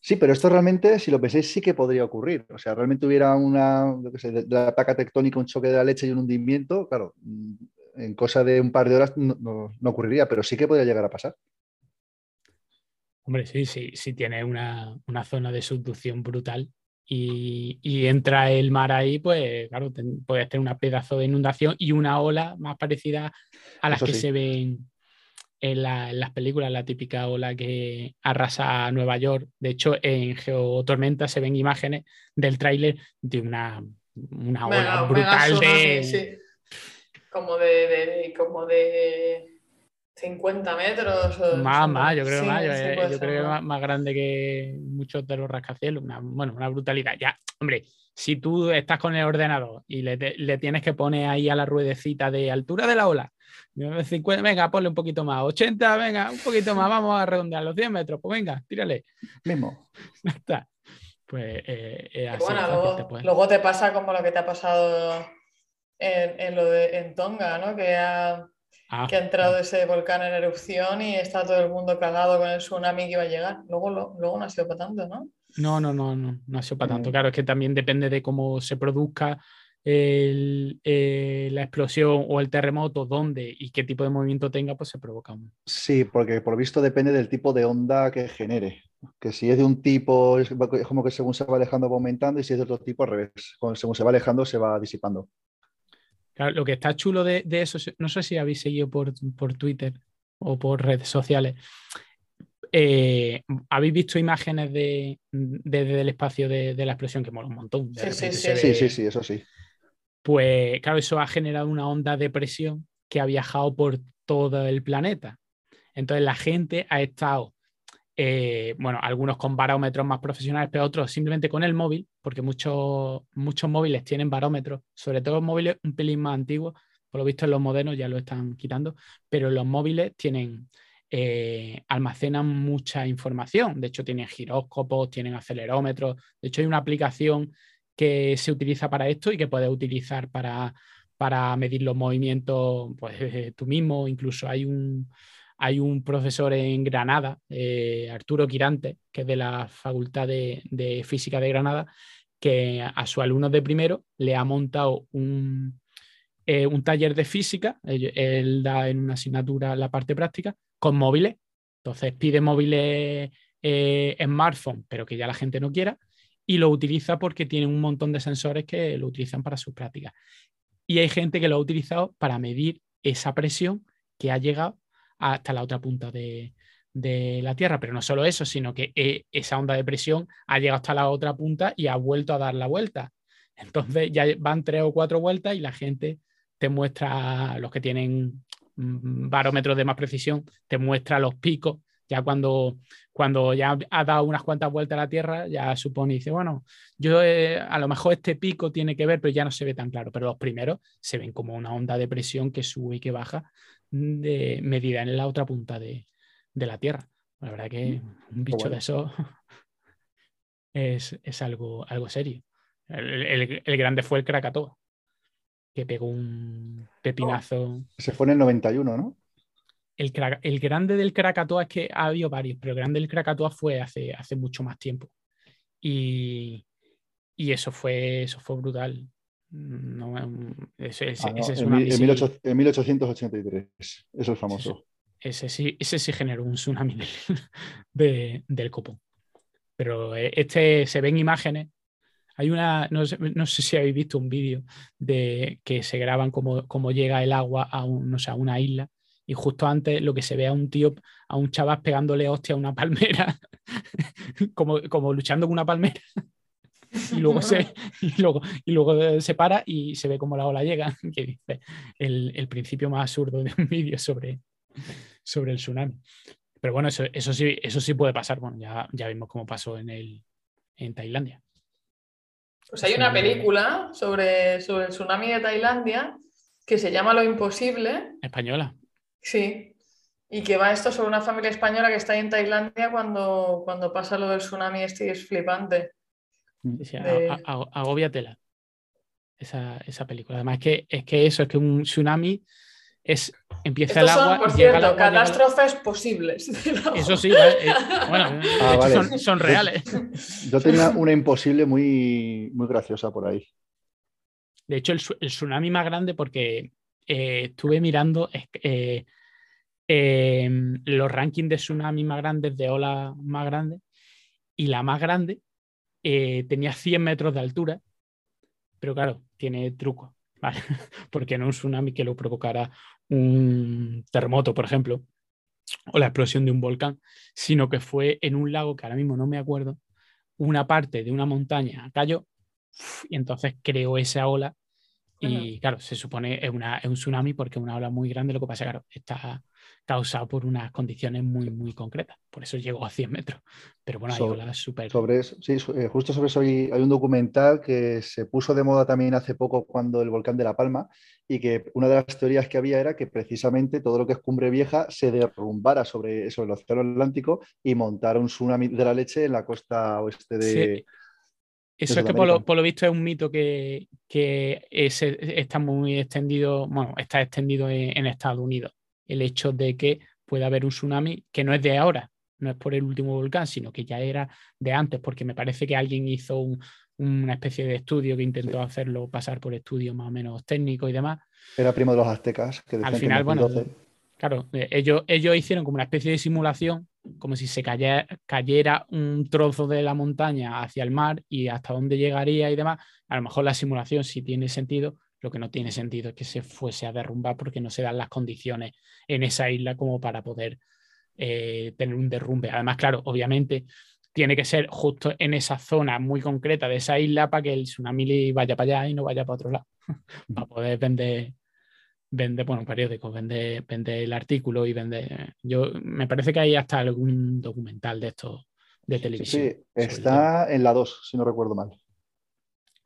Sí, pero esto realmente, si lo pensáis, sí que podría ocurrir. O sea, realmente hubiera una, lo que sé, de la placa tectónica, un choque de la leche y un hundimiento, claro, mm, en cosa de un par de horas no, no- no ocurriría, pero sí que podría llegar a pasar.
Hombre, sí, sí, sí tiene una, una zona de subducción brutal y, y entra el mar ahí, pues claro, ten- puedes tener una pedazo de inundación y una ola más parecida a las
Eso
que
sí.
se ven en, la- en las películas, la típica ola que arrasa a Nueva York. De hecho, en Geotormenta se ven imágenes del tráiler de una, una ola
Mega- mega
brutal
tsunami,
de...
sí. Como de, de- de- como de 50 metros. o-
Más, más, yo creo
sí,
más, yo,
sí
eh, yo creo que
más.
más, grande que muchos de los rascacielos, una, bueno, una brutalidad. Ya, hombre, si tú estás con el ordenador y le, le tienes que poner ahí a la ruedecita de altura de la ola, 50, venga, ponle un poquito más, 80, venga, un poquito más, vamos a redondear los 10 metros, pues venga, tírale,
Mismo.
ya está. Pues eh, es así
Bueno, luego,
te puede-
luego te pasa como lo que te ha pasado en, en lo de en Tonga, ¿no? Que ha,
Ah,
que ha entrado ese volcán en erupción y está todo el mundo cagado con el tsunami que iba a llegar. Luego, lo- luego no ha sido para tanto, ¿no?
No, no, no, no, no ha sido para tanto.
Mm.
Claro, es que también depende de cómo se produzca el- eh, la explosión o el terremoto, dónde y qué tipo de movimiento tenga, pues se provoca un.
Sí, porque por visto depende del tipo de onda que genere. Que si es de un tipo, es como que según se va alejando va aumentando y si es de otro tipo, al revés. Según se va alejando, se va disipando.
Claro, lo que está chulo de, de eso, no sé si habéis seguido por, por Twitter o por redes sociales. eh, ¿Habéis visto imágenes de, de- del espacio de, de la explosión que mola un montón? De
Sí, sí, sí.
sí, sí, eso sí.
Pues claro, eso ha generado una onda de presión que ha viajado por todo el planeta. Entonces la gente ha estado, eh, bueno, algunos con barómetros más profesionales, pero otros simplemente con el móvil, porque muchos, muchos móviles tienen barómetros, sobre todo los móviles un pelín más antiguos, por lo visto en los modernos ya lo están quitando, pero los móviles tienen, eh, almacenan mucha información. De hecho, tienen giróscopos, tienen acelerómetros. De hecho, hay una aplicación que se utiliza para esto y que puedes utilizar para, para medir los movimientos pues, eh, tú mismo. Incluso hay un, hay un profesor en Granada, eh, Arturo Quirante, que es de la Facultad de, de Física de Granada, que a sus alumnos de primero le ha montado un, eh, un taller de física. Él, da en una asignatura la parte práctica con móviles. Entonces pide móviles eh, smartphone, pero que ya la gente no quiera, y lo utiliza porque tiene un montón de sensores que lo utilizan para sus prácticas. Y hay gente que lo ha utilizado para medir esa presión que ha llegado hasta la otra punta de, de la Tierra. Pero no solo eso, sino que eh, esa onda de presión ha llegado hasta la otra punta y ha vuelto a dar la vuelta. Entonces ya van tres o cuatro vueltas y la gente te muestra, los que tienen mm, barómetros de más precisión, te muestra los picos. Ya cuando, cuando ya ha dado unas cuantas vueltas a la Tierra, ya supone y dice, bueno, yo eh, a lo mejor este pico tiene que ver, pero ya no se ve tan claro. Pero los primeros se ven como una onda de presión que sube y que baja de medida en la otra punta de, de la Tierra. La verdad que un bicho
bueno.
de eso es, es algo, algo serio. El, el- el grande fue el Krakatoa, que pegó un pepinazo.
Se fue en el 91, ¿no?
El, grande del Krakatoa es que ha habido varios, pero el grande del Krakatoa fue hace, hace mucho más tiempo. Y, y eso fue, eso fue brutal. No, ese, ese-
Ah, no,
ese
en,
tsunami
mil- en
sí-
1800 en 1883. Eso es famoso.
ese sí, ese sí generó un tsunami del, de- del copón. Pero eh, este se ven imágenes. Hay una, no sé, no sé si habéis visto un vídeo de que se graban cómo, cómo llega el agua a, un- no sé, a una isla y justo antes lo que se ve a un tío, a un chaval pegándole hostia a una palmera, como, como luchando con una palmera. Y luego, se, y, luego, y luego se para y se ve cómo la ola llega, que dice el, el principio más absurdo de un vídeo sobre, sobre el tsunami. Pero bueno, eso, eso, sí, eso sí puede pasar. Bueno, ya, ya vimos cómo pasó en, el, en Tailandia.
Pues hay una película sobre, sobre el tsunami de Tailandia que se llama Lo Imposible.
Española.
Sí. y que va esto sobre una familia española que está ahí en Tailandia cuando, cuando pasa lo del tsunami este y es flipante.
Sí,
De-.
Esa, esa película. Además, es que, es que eso, es que un tsunami es. Empieza
Estos
el
son,
agua.
por
llega el
cierto,
agua, llega el-
catástrofes posibles.
Eso sí, ¿vale? Eh, bueno, de
Ah,
hecho
vale.
son, son reales.
Yo tenía una imposible muy, muy graciosa por ahí.
De hecho, el tsunami más grande, porque eh, estuve mirando eh, eh, los rankings de tsunami más grandes, de ola más grandes, y la más grande eh, tenía 100 metros de altura, pero claro, tiene truco. Porque no un tsunami que lo provocara un terremoto, por ejemplo, o la explosión de un volcán, sino que fue en un lago que ahora mismo no me acuerdo, una parte de una montaña cayó y entonces creó esa ola y claro, se supone es, una, es un tsunami porque es una ola muy grande, lo que pasa claro, está causado por unas condiciones muy, muy concretas, por eso llegó a 100 metros, pero bueno, hay
Sobre-
olas súper...
Sobre eso, sí, eh, justo sobre eso hay, hay un documental que se puso de moda también hace poco cuando el volcán de La Palma y que una de las teorías que había era que precisamente todo lo que es Cumbre Vieja se derrumbara sobre, sobre el Océano Atlántico y montara un tsunami de la leche en la costa oeste de...
Sí. Eso es que por lo, por lo visto es un mito que, que es- está muy extendido, bueno, está extendido en, en Estados Unidos. El hecho de que pueda haber un tsunami que no es de ahora, no es por el último volcán, sino que ya era de antes, porque me parece que alguien hizo un- una especie de estudio que intentó hacerlo pasar por estudio más o menos técnico y demás.
Era primo de los aztecas. Que
Al
que
final, bueno,
2012
Claro, eh, ellos, ellos hicieron como una especie de simulación, como si se cayera, cayera un trozo de la montaña hacia el mar y hasta dónde llegaría y demás. A lo mejor la simulación sí tiene sentido, lo que no tiene sentido es que se fuese a derrumbar porque no se dan las condiciones en esa isla como para poder eh, tener un derrumbe. Además, claro, obviamente tiene que ser justo en esa zona muy concreta de esa isla para que el tsunami vaya para allá y no vaya para otro lado, para poder vender vende, bueno, periódicos, vende, vende el artículo y vende. Yo me parece que hay hasta algún documental de esto de televisión.
sí, está en la 2, si no recuerdo mal.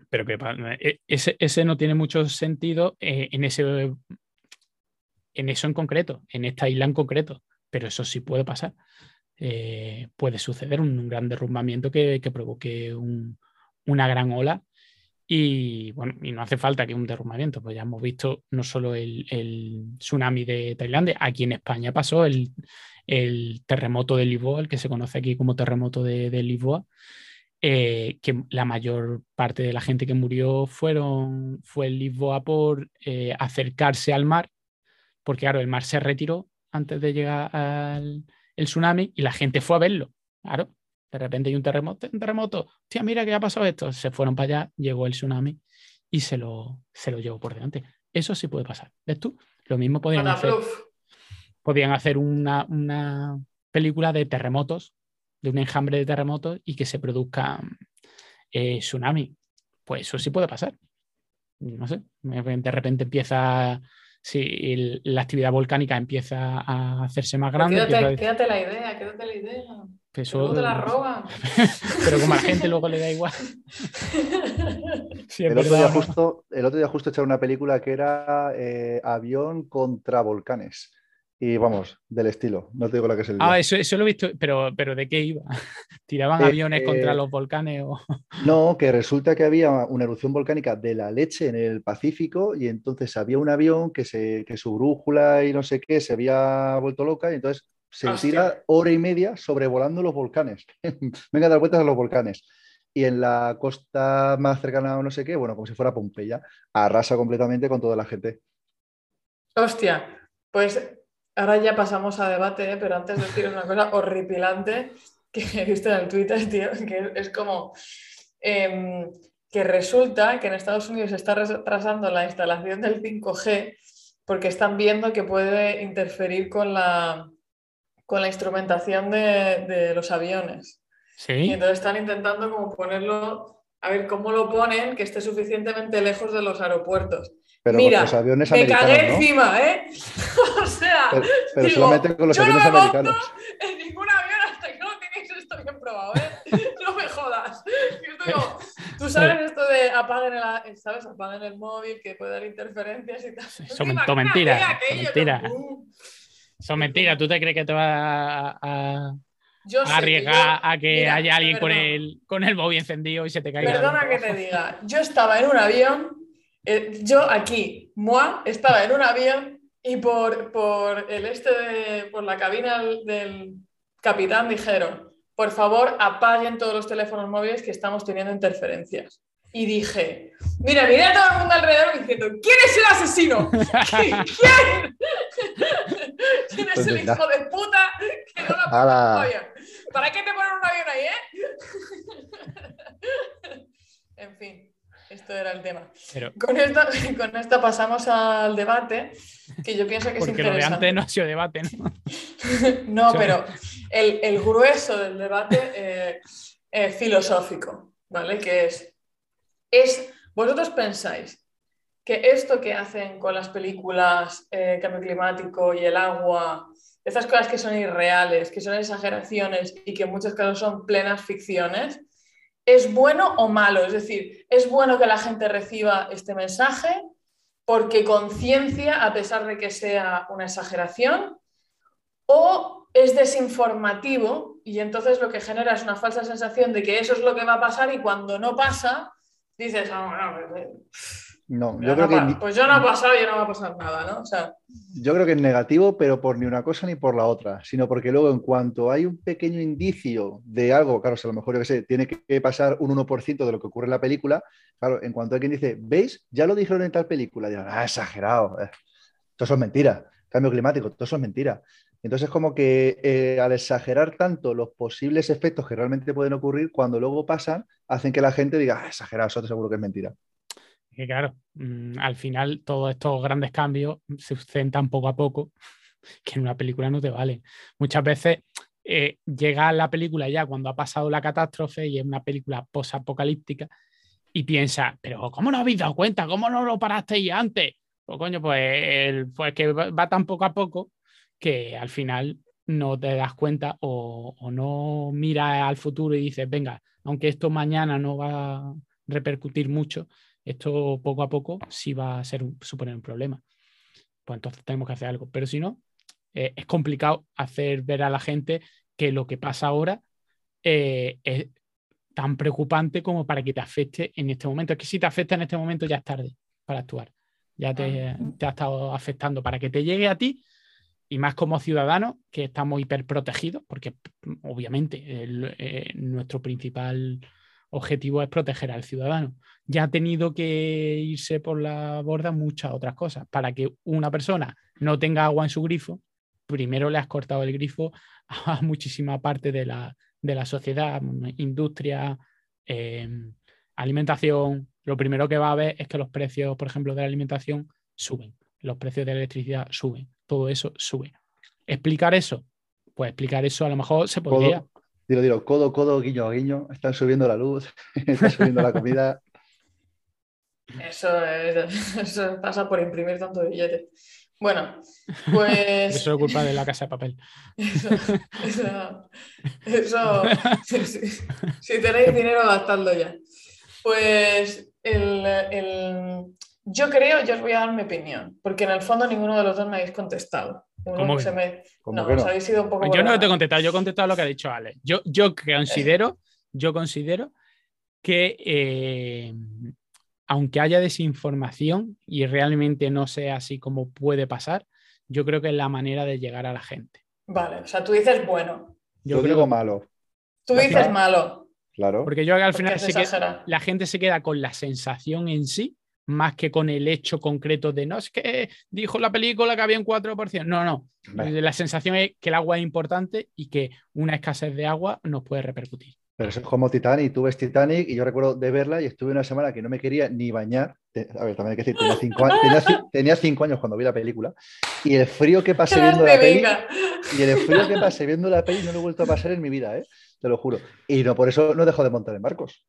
Pero que e- ese, ese no tiene mucho sentido eh, en ese en eso en concreto, en esta isla en concreto. Pero eso sí puede pasar. Eh, puede suceder un, gran derrumbamiento que, que provoque un- una gran ola. Y bueno, y no hace falta que un derrumbamiento, pues ya hemos visto no solo el, tsunami de Tailandia, aquí en España pasó el, terremoto de Lisboa, el que se conoce aquí como terremoto de, de Lisboa, eh, que la mayor parte de la gente que murió fueron, fue en Lisboa por eh, acercarse al mar, porque claro, el mar se retiró antes de llegar al el tsunami y la gente fue a verlo. Claro, de repente hay un terremoto, un terremoto, tía, mira que ha pasado esto. Se fueron para allá, llegó el tsunami y se lo, se lo llevó por delante. Eso sí puede pasar. ¿Ves tú? Lo mismo podían hacer, podían hacer una, una película de terremotos, de un enjambre de terremotos y que se produzca eh, tsunami. Pues eso sí puede pasar. No sé, de repente empieza, si la actividad volcánica empieza a hacerse más grande,
Quédate, quédate la idea, quédate la idea.
Eso-
Luego te la roban.
pero como a la gente luego le da igual.
El otro, día justo, el otro día justo echaron una película que era eh, Avión contra volcanes. Y vamos, del estilo. No te digo la que es el día.
Ah, eso, eso lo he visto, pero, pero ¿de qué iba? ¿Tiraban
Eh,
aviones contra
eh,
los volcanes? O...
No, que resulta que había una erupción volcánica de la leche en el Pacífico y entonces había un avión que, se, que su brújula y no sé qué se había vuelto loca y entonces se
Hostia.
tira hora y media sobrevolando los volcanes. Venga a dar vueltas a los volcanes. Y en la costa más cercana o no sé qué, bueno, como si fuera Pompeya, arrasa completamente con toda la gente.
Hostia, pues ahora ya pasamos a debate, ¿eh? pero antes decir una cosa horripilante que he visto en el Twitter, tío, que es como em, que resulta que en Estados Unidos se está retrasando la instalación del 5G porque están viendo que puede interferir con la, con la instrumentación de, de los aviones. Y
Sí,
entonces están intentando como ponerlo, a ver cómo lo ponen, que esté suficientemente lejos de los aeropuertos.
Pero
Mira,
los aviones
me
americanos,
cagué
¿no?
encima, ¿eh? o sea,
Pero, pero
digo,
solamente con los
yo no
aviones
me monto
americanos.
en ningún avión hasta que no tengáis esto bien probado, ¿eh? No me jodas. Yo digo, tú sabes esto de apaguen el, ¿sabes? apaguen el móvil, que puede dar interferencias y tal.
Mentira,
aquello,
mentira.
uh,
Son mentiras. ¿Tú te crees que te va a, a-
Yo
a
sé que
arriesgar
yo-
a que
mira,
haya alguien con el, con el móvil encendido y se te caiga?
Perdona que te diga, yo estaba en un avión, eh, yo aquí, moi, estaba en un avión y por, por el este de- por la cabina del, del capitán dijeron, por favor apaguen todos los teléfonos móviles que estamos teniendo interferencias. Y dije, mira, miré a todo el mundo alrededor diciendo, ¿quién es el asesino? ¿Quién? ¿Quién es el hijo de puta que no lo ha puesto en un
¡Hala!
avión? ¿Para qué te ponen un avión ahí, eh? en fin, esto era el tema.
Pero,
Con esto, con esto pasamos al debate, que yo pienso que es
porque lo de
interesante.
antes no ha sido debate, ¿no?
No, pero el, el grueso del debate eh, eh, filosófico, ¿vale? Que es, es, vosotros pensáis que esto que hacen con las películas, eh, cambio climático y el agua, estas cosas que son irreales, que son exageraciones y que en muchos casos son plenas ficciones, ¿es bueno o malo? Es decir, ¿es bueno que la gente reciba este mensaje porque conciencia, a pesar de que sea una exageración? o es desinformativo y entonces lo que genera es una falsa sensación de que eso es lo que va a pasar y cuando no pasa, dices, "Ah, bueno, pues,
No,
ya
yo creo,
no
que
pues yo no ha pasado y no va a pasar nada, ¿no? O sea,
yo creo que es negativo, pero por ni una cosa ni por la otra, sino porque luego en cuanto hay un pequeño indicio de algo, claro, a lo mejor yo que sé, tiene que pasar un 1% de lo que ocurre en la película, claro, en cuanto alguien dice, ¿veis? Ya lo dijeron en tal película, dirán, ah, exagerado, eh, todo eso es mentira, cambio climático, todo eso es mentira. Entonces, como que eh, al exagerar tanto los posibles efectos que realmente pueden ocurrir, cuando luego pasan, hacen que la gente diga, ah, exagerado, eso te seguro que es mentira.
Que claro, mm, al final todos estos grandes cambios se sustentan poco a poco, que en una película no te vale. Muchas veces eh, llega la película ya cuando ha pasado la catástrofe y es una película posapocalíptica y piensa, pero ¿cómo no habéis dado cuenta? ¿Cómo no lo parasteis antes? Pues coño, pues, pues que va tan poco a poco que al final no te das cuenta o, o no miras al futuro y dices, venga, aunque esto mañana no va a repercutir mucho, esto poco a poco sí va a ser un- suponer un problema. Pues entonces tenemos que hacer algo. Pero si no, eh, es complicado hacer ver a la gente que lo que pasa ahora eh, es tan preocupante como para que te afecte en este momento. Es que si te afecta en este momento ya es tarde para actuar. Ya te, te ha estado afectando para que te llegue a ti y más como ciudadanos que estamos hiperprotegidos, porque mm, obviamente eh, nuestro principal objetivo es proteger al ciudadano. Ya ha tenido que irse por la borda muchas otras cosas. Para que una persona no tenga agua en su grifo, primero le has cortado el grifo a muchísima parte de la, de la sociedad, mm, industria, eh, alimentación. Lo primero que va a ver es que los precios, por ejemplo, de la alimentación suben, los precios de la electricidad suben, todo eso sube. ¿Explicar eso? Pues explicar eso a lo mejor se podría.
Codo, dilo, dilo, codo, codo, guiño a guiño, están subiendo la luz, está subiendo la comida.
eso, es- eso pasa por imprimir tanto billete. Bueno, pues...
Eso es culpa de la casa de papel.
Eso, eso, eso- si, si- si tenéis dinero, gastadlo ya. Pues el, el- yo creo, yo os voy a dar mi opinión, porque en el fondo ninguno de los dos me habéis contestado. Uno
¿Cómo
que
que
se me-
¿Cómo
no,
que
os habéis ido un poco.
Yo no te he contestado, yo he contestado lo que ha dicho Ale. Yo, yo considero, yo considero que eh, aunque haya desinformación y realmente no sea así como puede pasar, yo creo que es la manera de llegar a la gente.
Vale, o sea, tú dices bueno,
Yo
Yo
creo
digo malo,
tú dices
final-
malo,
claro.
porque yo al final se queda- la gente se queda con la sensación en sí más que con el hecho concreto de no es que dijo la película que había un 4%. No, no. La sensación es que el agua es importante y que una escasez de agua nos puede repercutir.
Pero eso es como Titanic, tú ves Titanic y yo recuerdo de verla y estuve una semana que no me quería ni bañar. A ver, también hay que decir, tenía cinco, años, tenía, ci- tenía cinco años cuando vi la película y el frío que pasé viendo la peli y el frío que pasé viendo la peli no lo he vuelto a pasar en mi vida, ¿eh? te lo juro. Y no por eso no dejo de montar en barcos.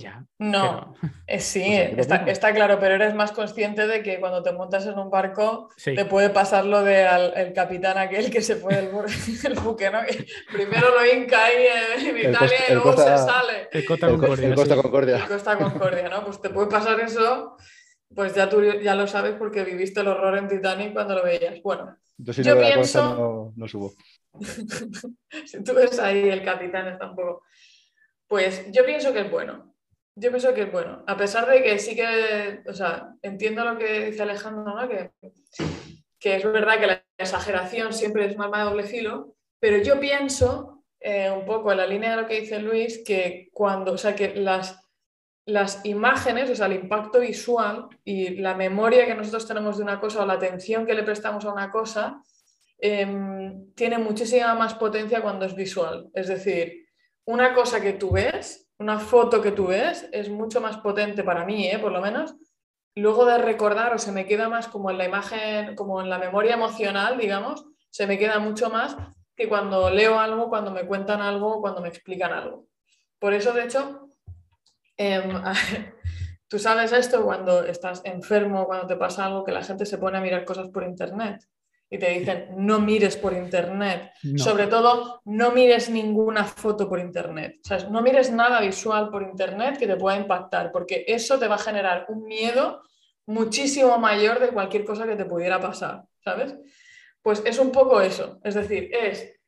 Ya.
No, eh, sí,
Pues
está, está claro, pero eres más consciente de que cuando te montas en un barco
Sí.
te puede pasar lo del el capitán aquel que se fue bu- el buque, ¿no? Que primero lo hinca ahí en, Italia
Costa-
y luego
Costa-
se sale.
El Costa Concordia,
el Costa
sí.
Concordia.
El Costa Concordia, ¿no? Pues te puede pasar eso, pues ya tú ya lo sabes porque viviste el horror en Titanic cuando lo veías. Bueno,
Yo si
Yo
no veo la
pienso-
cosa no, no subo.
si tú ves ahí el capitán está un poco. Pues yo pienso que es bueno. Yo pienso que bueno. A pesar de que sí que, o sea, entiendo lo que dice Alejandro. Que, que es verdad que la exageración siempre es un arma de doble filo, pero yo pienso, eh, un poco en la línea de lo que dice Luis, que cuando, o sea, que las, las imágenes, o sea, el impacto visual y la memoria que nosotros tenemos de una cosa o la atención que le prestamos a una cosa, em, tiene muchísima más potencia cuando es visual. Es decir, una cosa que tú ves, una foto que tú ves, es mucho más potente para mí, ¿eh? por lo menos. Luego de recordar, o se me queda más como en la imagen, como en la memoria emocional, digamos, se me queda mucho más que cuando leo algo, cuando me cuentan algo, cuando me explican algo. Por eso, de hecho, em, tú sabes esto cuando estás enfermo, cuando te pasa algo, que la gente se pone a mirar cosas por internet y te dicen, no mires por internet.
No.
Sobre todo, no mires ninguna foto por internet. O sea, no mires nada visual por internet que te pueda impactar, porque eso te va a generar un miedo muchísimo mayor de cualquier cosa que te pudiera pasar, ¿sabes? Pues es un poco eso. Es decir, es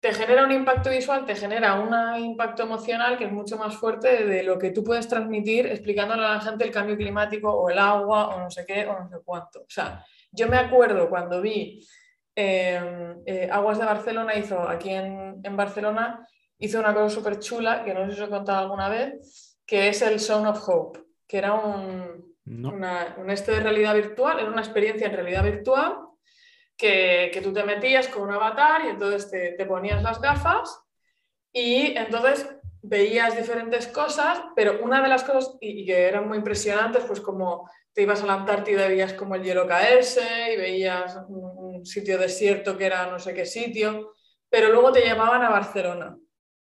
te genera un impacto visual, te genera un impacto emocional que es mucho más fuerte de lo que tú puedes transmitir explicándole a la gente el cambio climático o el agua o no sé qué o no sé cuánto. O sea, yo me acuerdo cuando vi eh, eh, Aguas de Barcelona, hizo aquí en, en Barcelona, hizo una cosa súper chula, que no sé si os he contado alguna vez, que es el Sound of Hope, que era un,
No.
una, un este de realidad virtual, era una experiencia en realidad virtual que, que tú te metías con un avatar y entonces te, te ponías las gafas y entonces veías diferentes cosas, pero una de las cosas y, que eran muy impresionantes, pues como te ibas a la Antártida y veías como el hielo caerse y veías un, sitio desierto que era no sé qué sitio, pero luego te llevaban a Barcelona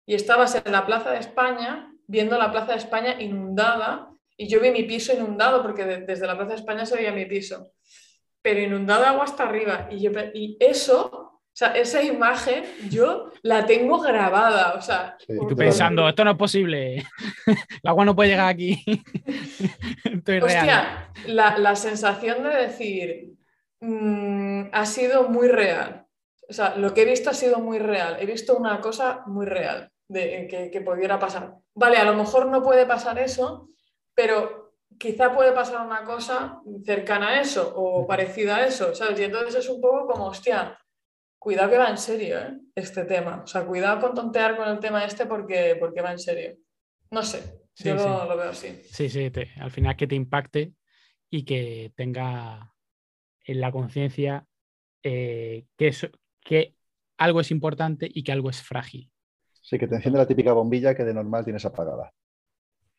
y estabas en la Plaza de España viendo la Plaza de España inundada y yo vi mi piso inundado porque de- desde la Plaza de España se veía mi piso, pero inundado agua hasta arriba. Y eso, o sea, esa imagen yo la tengo grabada. O sea,
Sí.
Y
por-
tú pensando, esto no es posible. El agua no puede llegar aquí. Esto es real.
Hostia, la, la sensación de decir, mm, ha sido muy real. O sea, lo que he visto ha sido muy real. He visto una cosa muy real de que, que pudiera pasar. Vale, a lo mejor no puede pasar eso, pero quizá puede pasar una cosa cercana a eso o parecida a eso, ¿sabes? Y entonces es un poco como, hostia, cuidado que va en serio, ¿eh? Este tema. O sea, cuidado con tontear con el tema este porque, porque va en serio. No sé,
Sí,
yo
sí.
Lo, lo veo así.
Sí, sí, te- al final que te impacte y que tenga en la conciencia eh, que, eso- que algo es importante y que algo es frágil.
Sí, que te enciende la típica bombilla que de normal tienes apagada.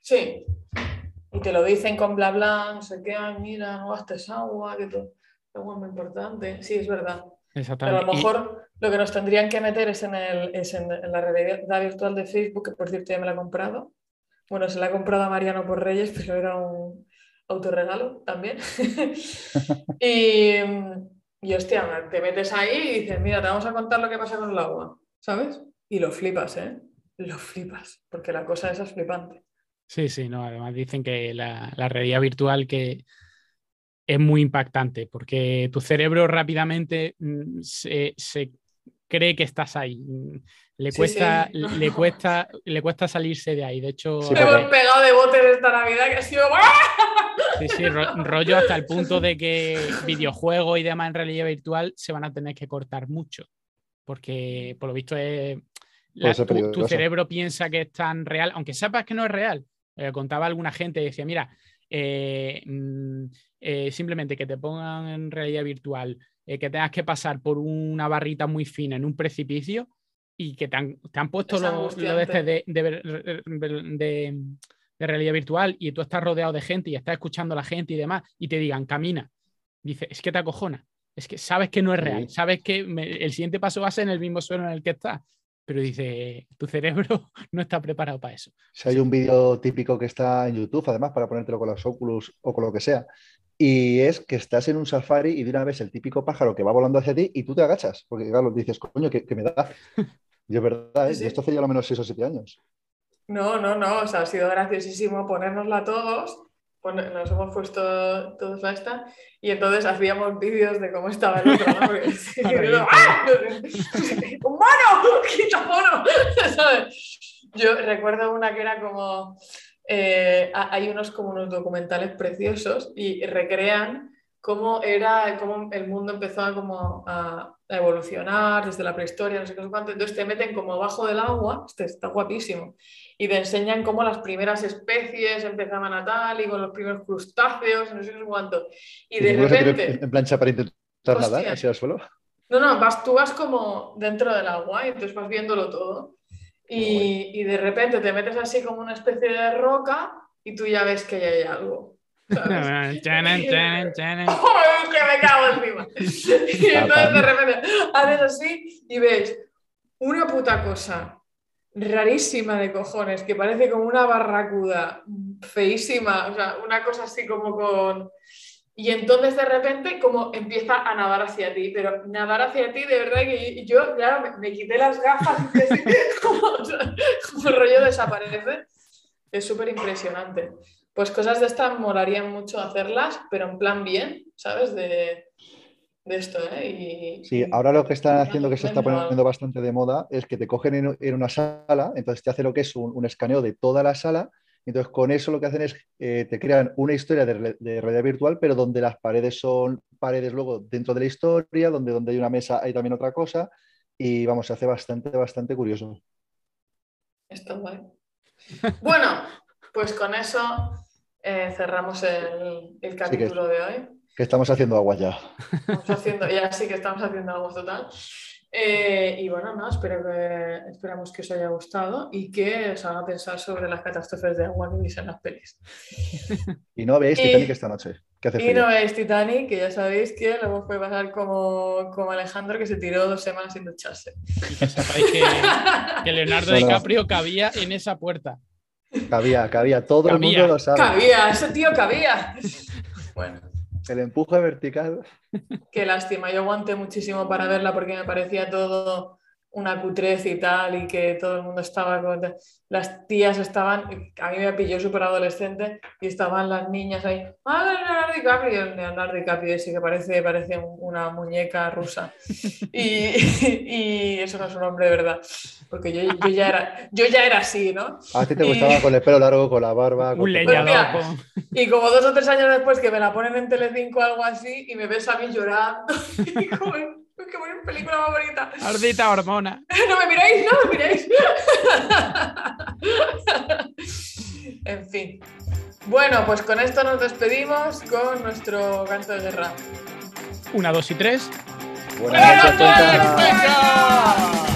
Sí. Y te lo dicen con bla bla, no sé qué, "Ay, mira, no gastes agua, que todo. Es muy importante. Sí, es verdad. Pero a lo
Y-
mejor lo que nos tendrían que meter es en, el, es en, en la realidad virtual de Facebook, que por cierto ya me la he comprado. Bueno, se la he comprado a Mariano por Reyes, pero era un autorregalo también. y, y hostia, te metes ahí y dices, mira, te vamos a contar lo que pasa con el agua, ¿sabes? Y lo flipas, ¿eh? Lo flipas, porque la cosa esa es flipante.
Sí, sí, no. Además dicen que la, la realidad virtual que es muy impactante porque tu cerebro rápidamente mm, se, se cree que estás ahí. Le cuesta,
sí.
le cuesta, le cuesta salirse de ahí. De hecho,
Sí,
hemos pegado de bote de esta Navidad que ha sido.
Sí, sí, ro- rollo hasta el punto de que videojuegos y demás en realidad virtual se van a tener que cortar mucho. Porque por lo visto es. la- tu, cerebro piensa que es tan real, aunque sepas que no es real. Eh, contaba alguna gente y decía, mira, eh, mm, eh, simplemente que te pongan en realidad virtual, eh, que tengas que pasar por una barrita muy fina en un precipicio y que te han, te han puesto
Es
lo, lo de, este de, de ver- de- de realidad virtual y tú estás rodeado de gente y estás escuchando a la gente y demás y te digan, camina. Dice, es que te acojona. Es que sabes que no es real. Sabes que me- el siguiente paso va a ser en el mismo suelo en el que estás. Pero dice, tu cerebro no está preparado para eso.
Si hay un vídeo típico que está en YouTube, además, para ponértelo con los Oculus o con lo que sea, y es que estás en un safari y de una vez el típico pájaro que va volando hacia ti y tú te agachas, porque claro, dices, coño, que, que me da. Y es verdad, ¿eh?
Sí.
Y esto hace ya lo menos 6 o 7 años.
No, no, no. O sea, ha sido graciosísimo ponérnosla todos nos hemos puesto todos la esta y entonces hacíamos vídeos de cómo estaba el otro, ¿no? Porque, ¡Ah! ¡Un mono! ¡Quita mono! ¿Sabes? Yo recuerdo una que era como... eh, ha- hay unos como unos documentales preciosos y recrean cómo era, cómo el mundo empezó a, como a, a evolucionar desde la prehistoria, no sé qué, cuánto. Entonces te meten como abajo del agua, este está guapísimo, y te enseñan cómo las primeras especies empezaban a tal y con los primeros crustáceos, no sé qué, cuánto. Y de repente...
en plancha para intentar
Hostia.
nadar hacia el suelo.
No, no, vas, tú vas como dentro del agua y entonces vas viéndolo todo. Y, y de repente te metes así como una especie de roca y tú ya ves que ahí hay algo. ¿sabes?
Chanan, chanan, chanan.
¡Ay, que me cago encima! Y entonces de repente haces así y ves una puta cosa rarísima de cojones, que parece como una barracuda feísima, o sea, una cosa así como con... Y entonces de repente como empieza a nadar hacia ti, pero nadar hacia ti de verdad que yo, claro, me, me quité las gafas y así, como, o sea, como el rollo desaparece. Es súper impresionante. Pues cosas de estas molarían mucho hacerlas, pero en plan bien, ¿sabes? De, de esto, ¿eh? Y,
Sí, ahora lo que están haciendo que se está poniendo bastante de moda es que te cogen en, en una sala, entonces te hace lo que es un, un escaneo de toda la sala, entonces con eso lo que hacen es eh, te crean una historia de, re- de realidad virtual, pero donde las paredes son paredes luego dentro de la historia, donde, donde hay una mesa hay también otra cosa, y vamos, se hace bastante, bastante curioso.
Está guay. Bueno, pues con eso eh, cerramos el, el capítulo de hoy.
Que estamos haciendo agua ya.
Estamos haciendo, ya sí que estamos haciendo algo total. Eh, y bueno, no, espero que, esperamos que os haya gustado y que os haga pensar sobre las catástrofes de agua que veis en las pelis.
Y no veáis
Y-
Titanic esta noche, que hace
Y
frío.
no es Titanic, que ya sabéis que luego puede pasar como, como Alejandro, que se tiró dos semanas sin ducharse.
Y que sepáis que, que Leonardo. DiCaprio cabía en esa puerta.
Cabía, cabía, todo el mundo lo sabe.
Cabía, ese tío cabía. Bueno.
El empuje vertical.
Qué lástima, yo aguanté muchísimo para verla porque me parecía todo una cutrez y tal, y que todo el mundo estaba con... Las tías estaban, a mí me pilló súper adolescente, y estaban las niñas ahí, ¡ah, Leonardo DiCaprio! Leonardo DiCaprio ese que parece, parece un- una muñeca rusa. Y, y eso no es un hombre de verdad, porque yo, yo, ya, era, yo ya era así, ¿no?
A ti te
Y-
gustaba con el pelo largo, con la barba. con
Un leñador.
mira, Y como dos o tres años después que me la ponen en Telecinco o algo así, y me ves a mí llorando, y como, "Uy, qué buena película más bonita!
Ardita hormona.
No me miráis, no me miráis. en fin. Bueno, pues con esto nos despedimos con nuestro canto de guerra.
Una, dos y tres.
Buenas noches.